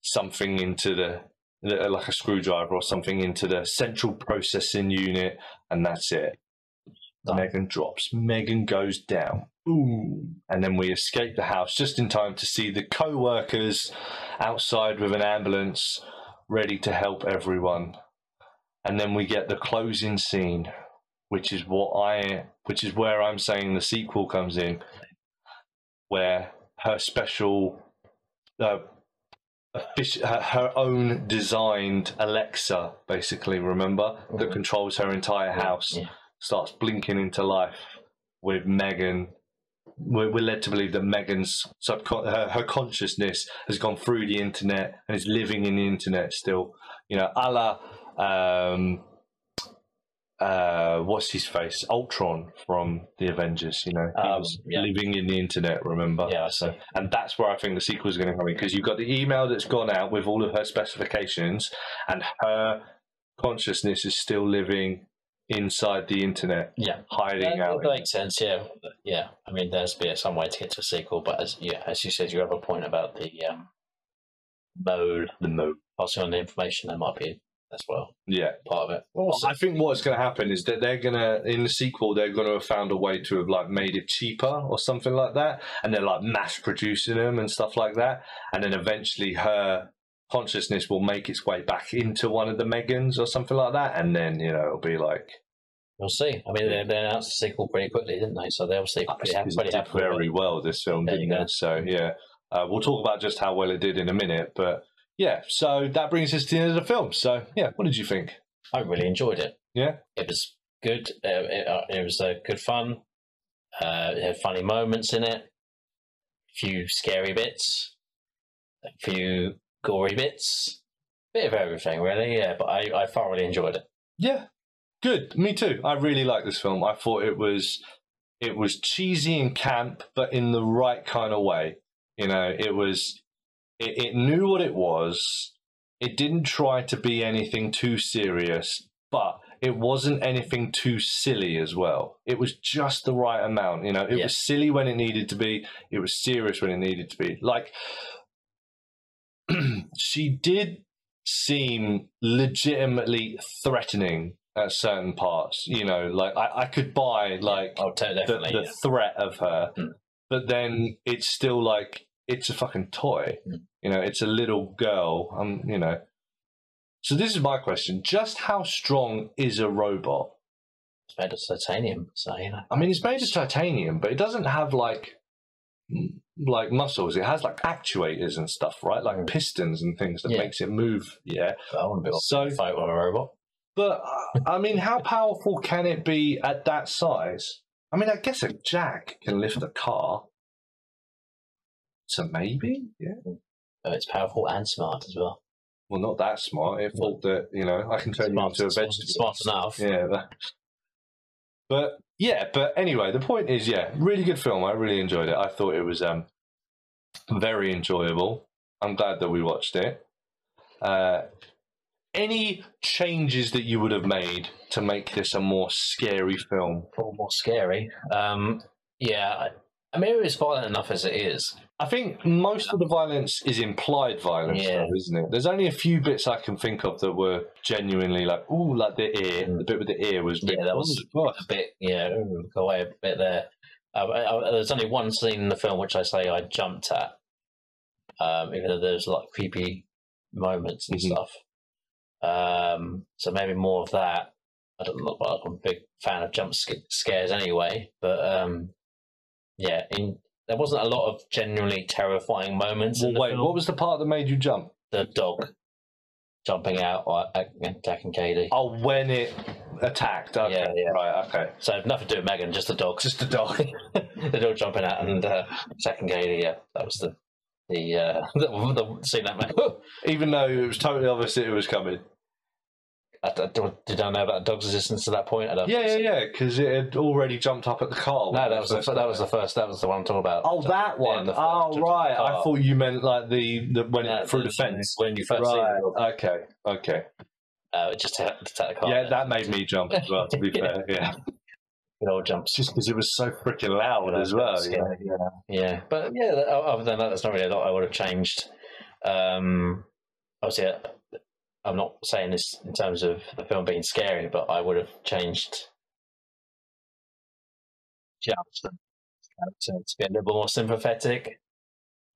something into the- like a screwdriver or something into the central processing unit, and that's it. Megan drops. Megan goes down. Boom. And then we escape the house just in time to see the co workers outside with an ambulance ready to help everyone. And then we get the closing scene, which is what I which is where I'm saying the sequel comes in, where her special uh, her, her own designed Alexa, basically, remember, that controls her entire house, starts blinking into life with Megan. We're, we're led to believe that Megan's subcon- her, her consciousness has gone through the internet and is living in the internet still. You know, a la um, uh, what's his face? Ultron from the Avengers. You know, he Um, was yeah. living in the internet. Remember? Yeah, see. And that's where I think the sequel is going to come in because you've got the email that's gone out with all of her specifications, and her consciousness is still living inside the internet. Yeah. hiding That, out. that makes sense. Yeah, yeah. I mean, there's be some way to get to a sequel, but as yeah, as you said, you have a point about the um, mode, the mode, passing on the information. That might be as well Yeah. part of it. Well, I think what's going to happen is that they're going to, in the sequel, they're going to have found a way to have like made it cheaper or something like that, and they're like mass producing them and stuff like that, and then eventually her consciousness will make its way back into one of the Megans or something like that, and then you know it'll be like We'll see. I mean, they, they announced the sequel pretty quickly, didn't they? So they'll see. Pretty, happy, it pretty did happy very well this film, There didn't it? So yeah, uh, we'll talk about just how well it did in a minute, but yeah, so that brings us to the end of the film. So yeah, what did you think? I really enjoyed it. Yeah, It was good. Uh, it, uh, it was uh, good fun. Uh, it had funny moments in it. A few scary bits. A few gory bits. Bit of everything, really. Yeah, but I, I thoroughly enjoyed it. yeah, good. Me too. I really like this film. I thought it was it was cheesy and camp, but in the right kind of way. You know, it was it, it knew what it was. It didn't try to be anything too serious, but it wasn't anything too silly as well. It was just the right amount. You know, it Yeah. was silly when it needed to be. It was serious when it needed to be. Like she did seem legitimately threatening at certain parts. You know, like I, I could buy like Oh, the, the yeah. threat of her, Mm. but then it's still like it's a fucking toy. Mm. You know, it's a little girl. Um, you know. So this is my question: Just how strong is a robot? It's made of titanium, so you know. I mean, it's made of titanium, but it doesn't have like like muscles. It has like actuators and stuff, right? Like pistons and things that Yeah. makes it move. Yeah. I want to be So- fight with a robot. But uh, I mean, how powerful can it be at that size? I mean, I guess a jack can lift a car. So maybe, yeah. But it's powerful and smart as well. Well, not that smart. It thought that you know I can turn Smart- you into a vegetable. smart enough. Yeah. that- But yeah, but anyway, the point is, yeah, really good film. I really enjoyed it. I thought it was um very enjoyable. I'm glad that we watched it. Uh, any changes that you would have made to make this a more scary film? Or more scary. Um, yeah, I, I mean, it's violent enough as it is. I think most of the violence is implied violence, Yeah. though, isn't it? There's only a few bits I can think of that were genuinely like, ooh, like the ear. The bit with the ear was, a bit- Yeah, that was ooh, a bit, yeah, go away a bit there. Uh, I, I, there's only one scene in the film which I say I jumped at, um, even though there's like creepy moments and Mhm. stuff. Um, so maybe more of that. I don't know. I'm a big fan of jump sc- scares anyway, but um, yeah, in, there wasn't a lot of genuinely terrifying moments. Well, in the wait, film. what was the part that made you jump? the dog jumping out or attacking Katie? Oh, when it attacked. Okay, Yeah, yeah. right, okay. So nothing to do with Megan, just the dog. Just the dog. the dog jumping out and uh, attacking Katie. Yeah, that was the the uh, the, the scene that made. Even though it was totally obvious that it was coming. I, I, did I know about dog's existence at that point? I don't Yeah, yeah, yeah, because it had already jumped up at the car. No, that was the, that was the first. That was the one I'm talking about. Oh, that one. first oh, right. I thought you meant like the, the when No, it through the the- fence. when you first right. Okay. Okay. Uh, it just attacked the car. Yeah, that made me jump as well. To be fair, yeah. Good old jumps. Just because it was so freaking loud as well. know? Yeah, yeah, but yeah. Other than that, there's not really a lot I would have changed. Um, obviously, uh, I'm not saying this in terms of the film being scary, but I would have changed Jasmine to, to be a little more sympathetic.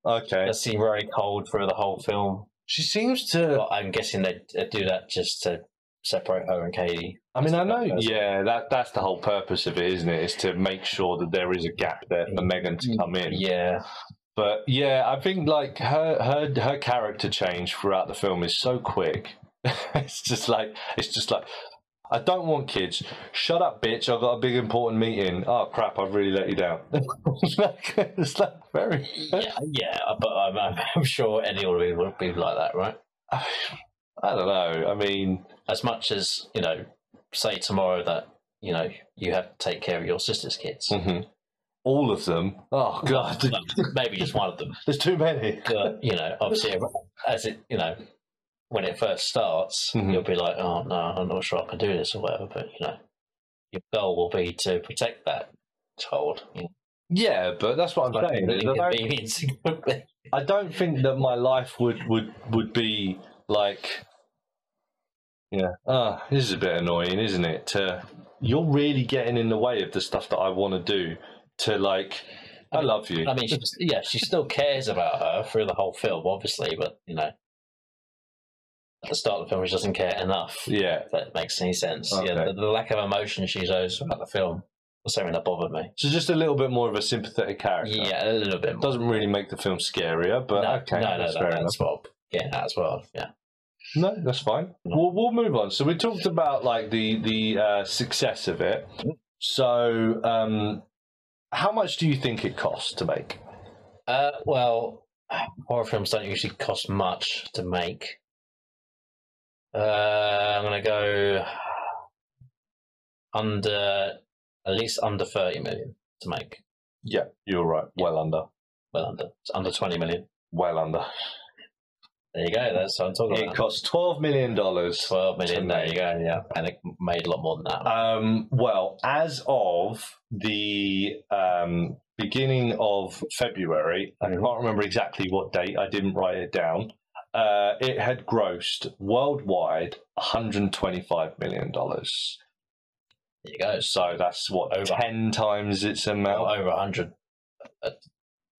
Okay. They seem very cold through the whole film. She seems to. But I'm guessing they they do that just to separate her and Katie. I mean, I know. That's- Yeah, that that's the whole purpose of it, isn't it? Is to make sure that there is a gap there for mm. Megan to come in. Yeah, But yeah, I think like her her her character change throughout the film is so quick. it's just like it's just like I don't want kids. Shut up, bitch! I've got a big important meeting. Oh crap! I've really let you down. it's like it's like very. yeah, yeah. But I'm, I'm, sure any be, would be like that, right? I don't know. I mean, as much as you know, say tomorrow that you know you have to take care of your sister's kids. mhm. All of them. Oh god, maybe just one of them. there's too many. But you know, obviously, as it you know, when it first starts, Mhm. you'll be like, "Oh no, I'm not sure I can do this" or whatever. But you know, your goal will be to protect that child. You know, Yeah, but that's what I'm saying. I don't- inconvenience it would be. I don't think that my life would would would be like yeah ah this is a bit annoying isn't it to you're really getting in the way of the stuff that I want to do to like I love you I mean, she's, yeah, she still cares about her through the whole film, obviously, but you know, at the start of the film, she doesn't care enough. yeah that makes any sense. Yeah, the, the lack of emotion she shows about the film was something that bothered me. so just a little bit more of a sympathetic character Yeah, a little bit. More. doesn't really make the film scarier but no, okay no, no, that's no, fair enough that's what getting at as well. Yeah. No, that's fine. We'll, we'll move on. So we talked about like the the uh, success of it. So, um, how much do you think it costs to make? Uh, well, horror films don't usually cost much to make. Uh, I'm gonna go under at least under thirty million to make. Yeah, you're right. Well under. Well under. It's under twenty million. Well under. There you go. That's what I'm talking about. It about. cost twelve million dollars. Twelve million. There you go. Yeah, and it made a lot more than that. Um, well, as of the um, beginning of February, I can't remember exactly what date. I didn't write it down. Uh, it had grossed worldwide 125 million dollars. There you go. So that's what Over. ten times its amount. Over hundred a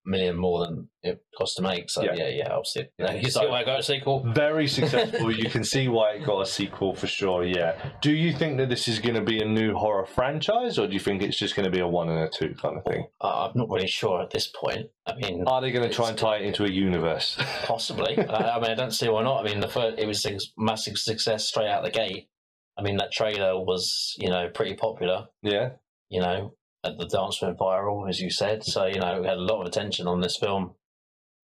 million more than it cost to make. So Yeah. yeah, yeah, obviously. You, know, you So- see why I got a sequel? Very successful. you can see why it got a sequel for sure. Yeah. Do you think that this is going to be a new horror franchise, or do you think it's just going to be a one and a two kind of thing? Uh, I'm not really sure at this point. I mean, Are they going to try and tie it into a universe? possibly. I, I mean, I don't see why not. I mean, the first it was a massive success straight out the gate. I mean, that trailer was you know pretty popular. yeah. You know, the dance went viral, as you said. So you know, we had a lot of attention on this film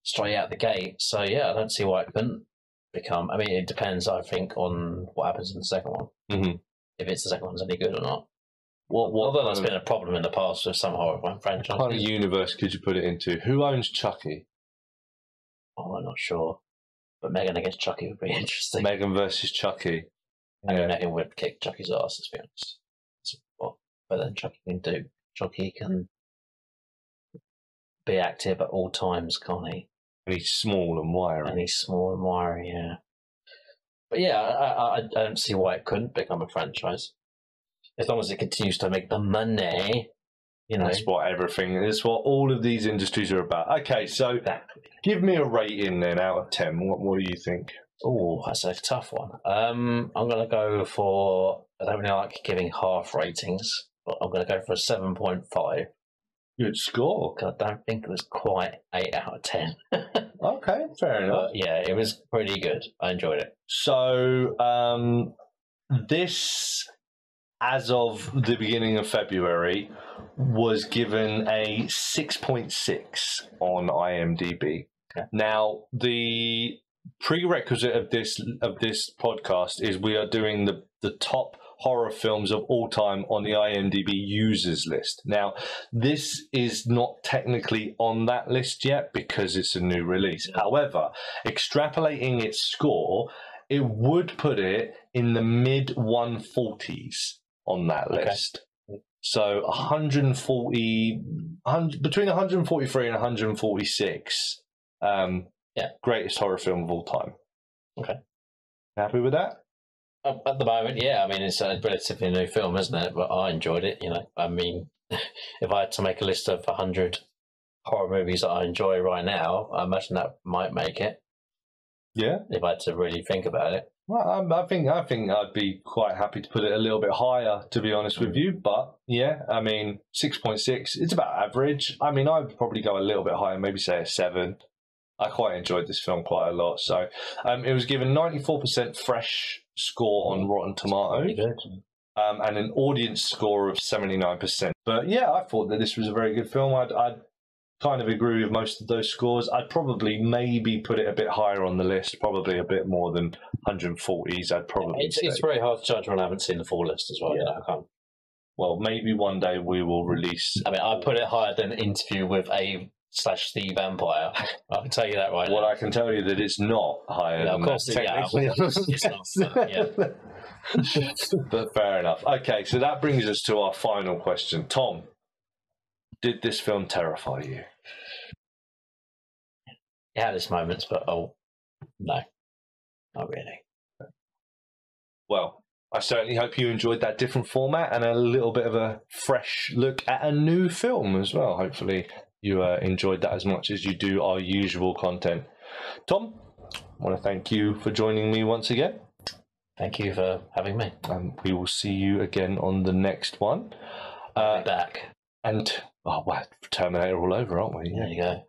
straight out the gate. So yeah, I don't see why it couldn't become. I mean, it depends. I think on what happens in the second one. Mhm. If it's the second one's any good or not. What what Although that's of, been a problem in the past with some horror franchises. kind of universe could you put it into? Who owns Chucky? Oh, I'm not sure. But Megan against Chucky would be interesting. Megan versus Chucky. I mean. Megan would kick Chucky's ass, let's be honest. What better than Chucky can do. Chucky can be active at all times, can't he? And he's small and wiry. And he's small and wiry, yeah. But yeah, I, I, I don't see why it couldn't become a franchise. As long as it continues to make the money, you know. That's what everything is. What all of these industries are about. Okay, so Exactly. give me a rating then out of ten. What What do you think? Oh, that's a tough one. Um, I'm going to go for. I don't really like giving half ratings, but I'm going to go for a 7.5 Good score. I don't think it was quite 8 out of 10. Okay, fair enough. but yeah, it was pretty good. I enjoyed it. So um, this, as of the beginning of February, was given a six point six on IMDb. Okay. Now the prerequisite of this of this podcast is we are doing the the top horror films of all time on the IMDb users list. Now, this is not technically on that list yet because it's a new release. However, extrapolating its score, it would put it in the mid 140s on that Okay. list. So 140, 100, between 143 and 146. Um, Yeah. greatest horror film of all time. Okay. Happy with that? At the moment, yeah, I mean, it's a relatively new film, isn't it? But I enjoyed it, you know. I mean, if I had to make a list of 100 horror movies that I enjoy right now, I imagine that might make it Yeah. if I had to really think about it. Well, um, I think I think I'd be quite happy to put it a little bit higher, to be honest with you. But yeah, I mean, six point six. It's about average. I mean, I'd probably go a little bit higher, maybe say a seven. I quite enjoyed this film quite a lot. So um, it was given ninety four percent fresh score on Rotten Tomatoes, um, and an audience score of seventy nine percent. But yeah, I thought that this was a very good film. I'd, I'd kind of agree with most of those scores. I'd probably maybe put it a bit higher on the list, probably a bit more than 140s. I'd probably It's, it's very hard to judge when I haven't seen the full list as well. You know, I can't. well, maybe one day we will release. I mean, I put it higher than interview with a slash the vampire. I can tell you that right Well, now. I can tell you that it's not higher Yeah, than of course that. yeah, technically. of it's not, yeah. but fair enough. Okay, so that brings us to our final question. Tom, did this film terrify you? It had its moments, but oh, no, not really. Well, I certainly hope you enjoyed that different format and a little bit of a fresh look at a new film as well. Hopefully, you uh, enjoyed that as much as you do our usual content. Tom, I want to thank you for joining me once again. Thank you for having me. And we will see you again on the next one. Uh, Back. and, oh, wow, Terminator all over, aren't we? There you go.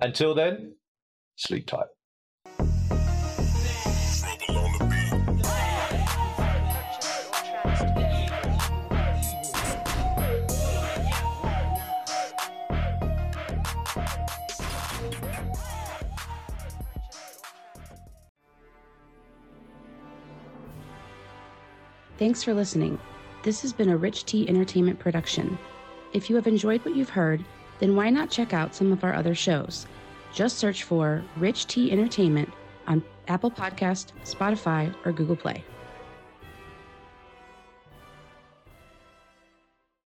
Until then, sleep tight. Thanks for listening. This has been a Rich T Entertainment production. If you have enjoyed what you've heard, then why not check out some of our other shows? Just search for Rich T Entertainment on Apple Podcast, Spotify, or Google Play.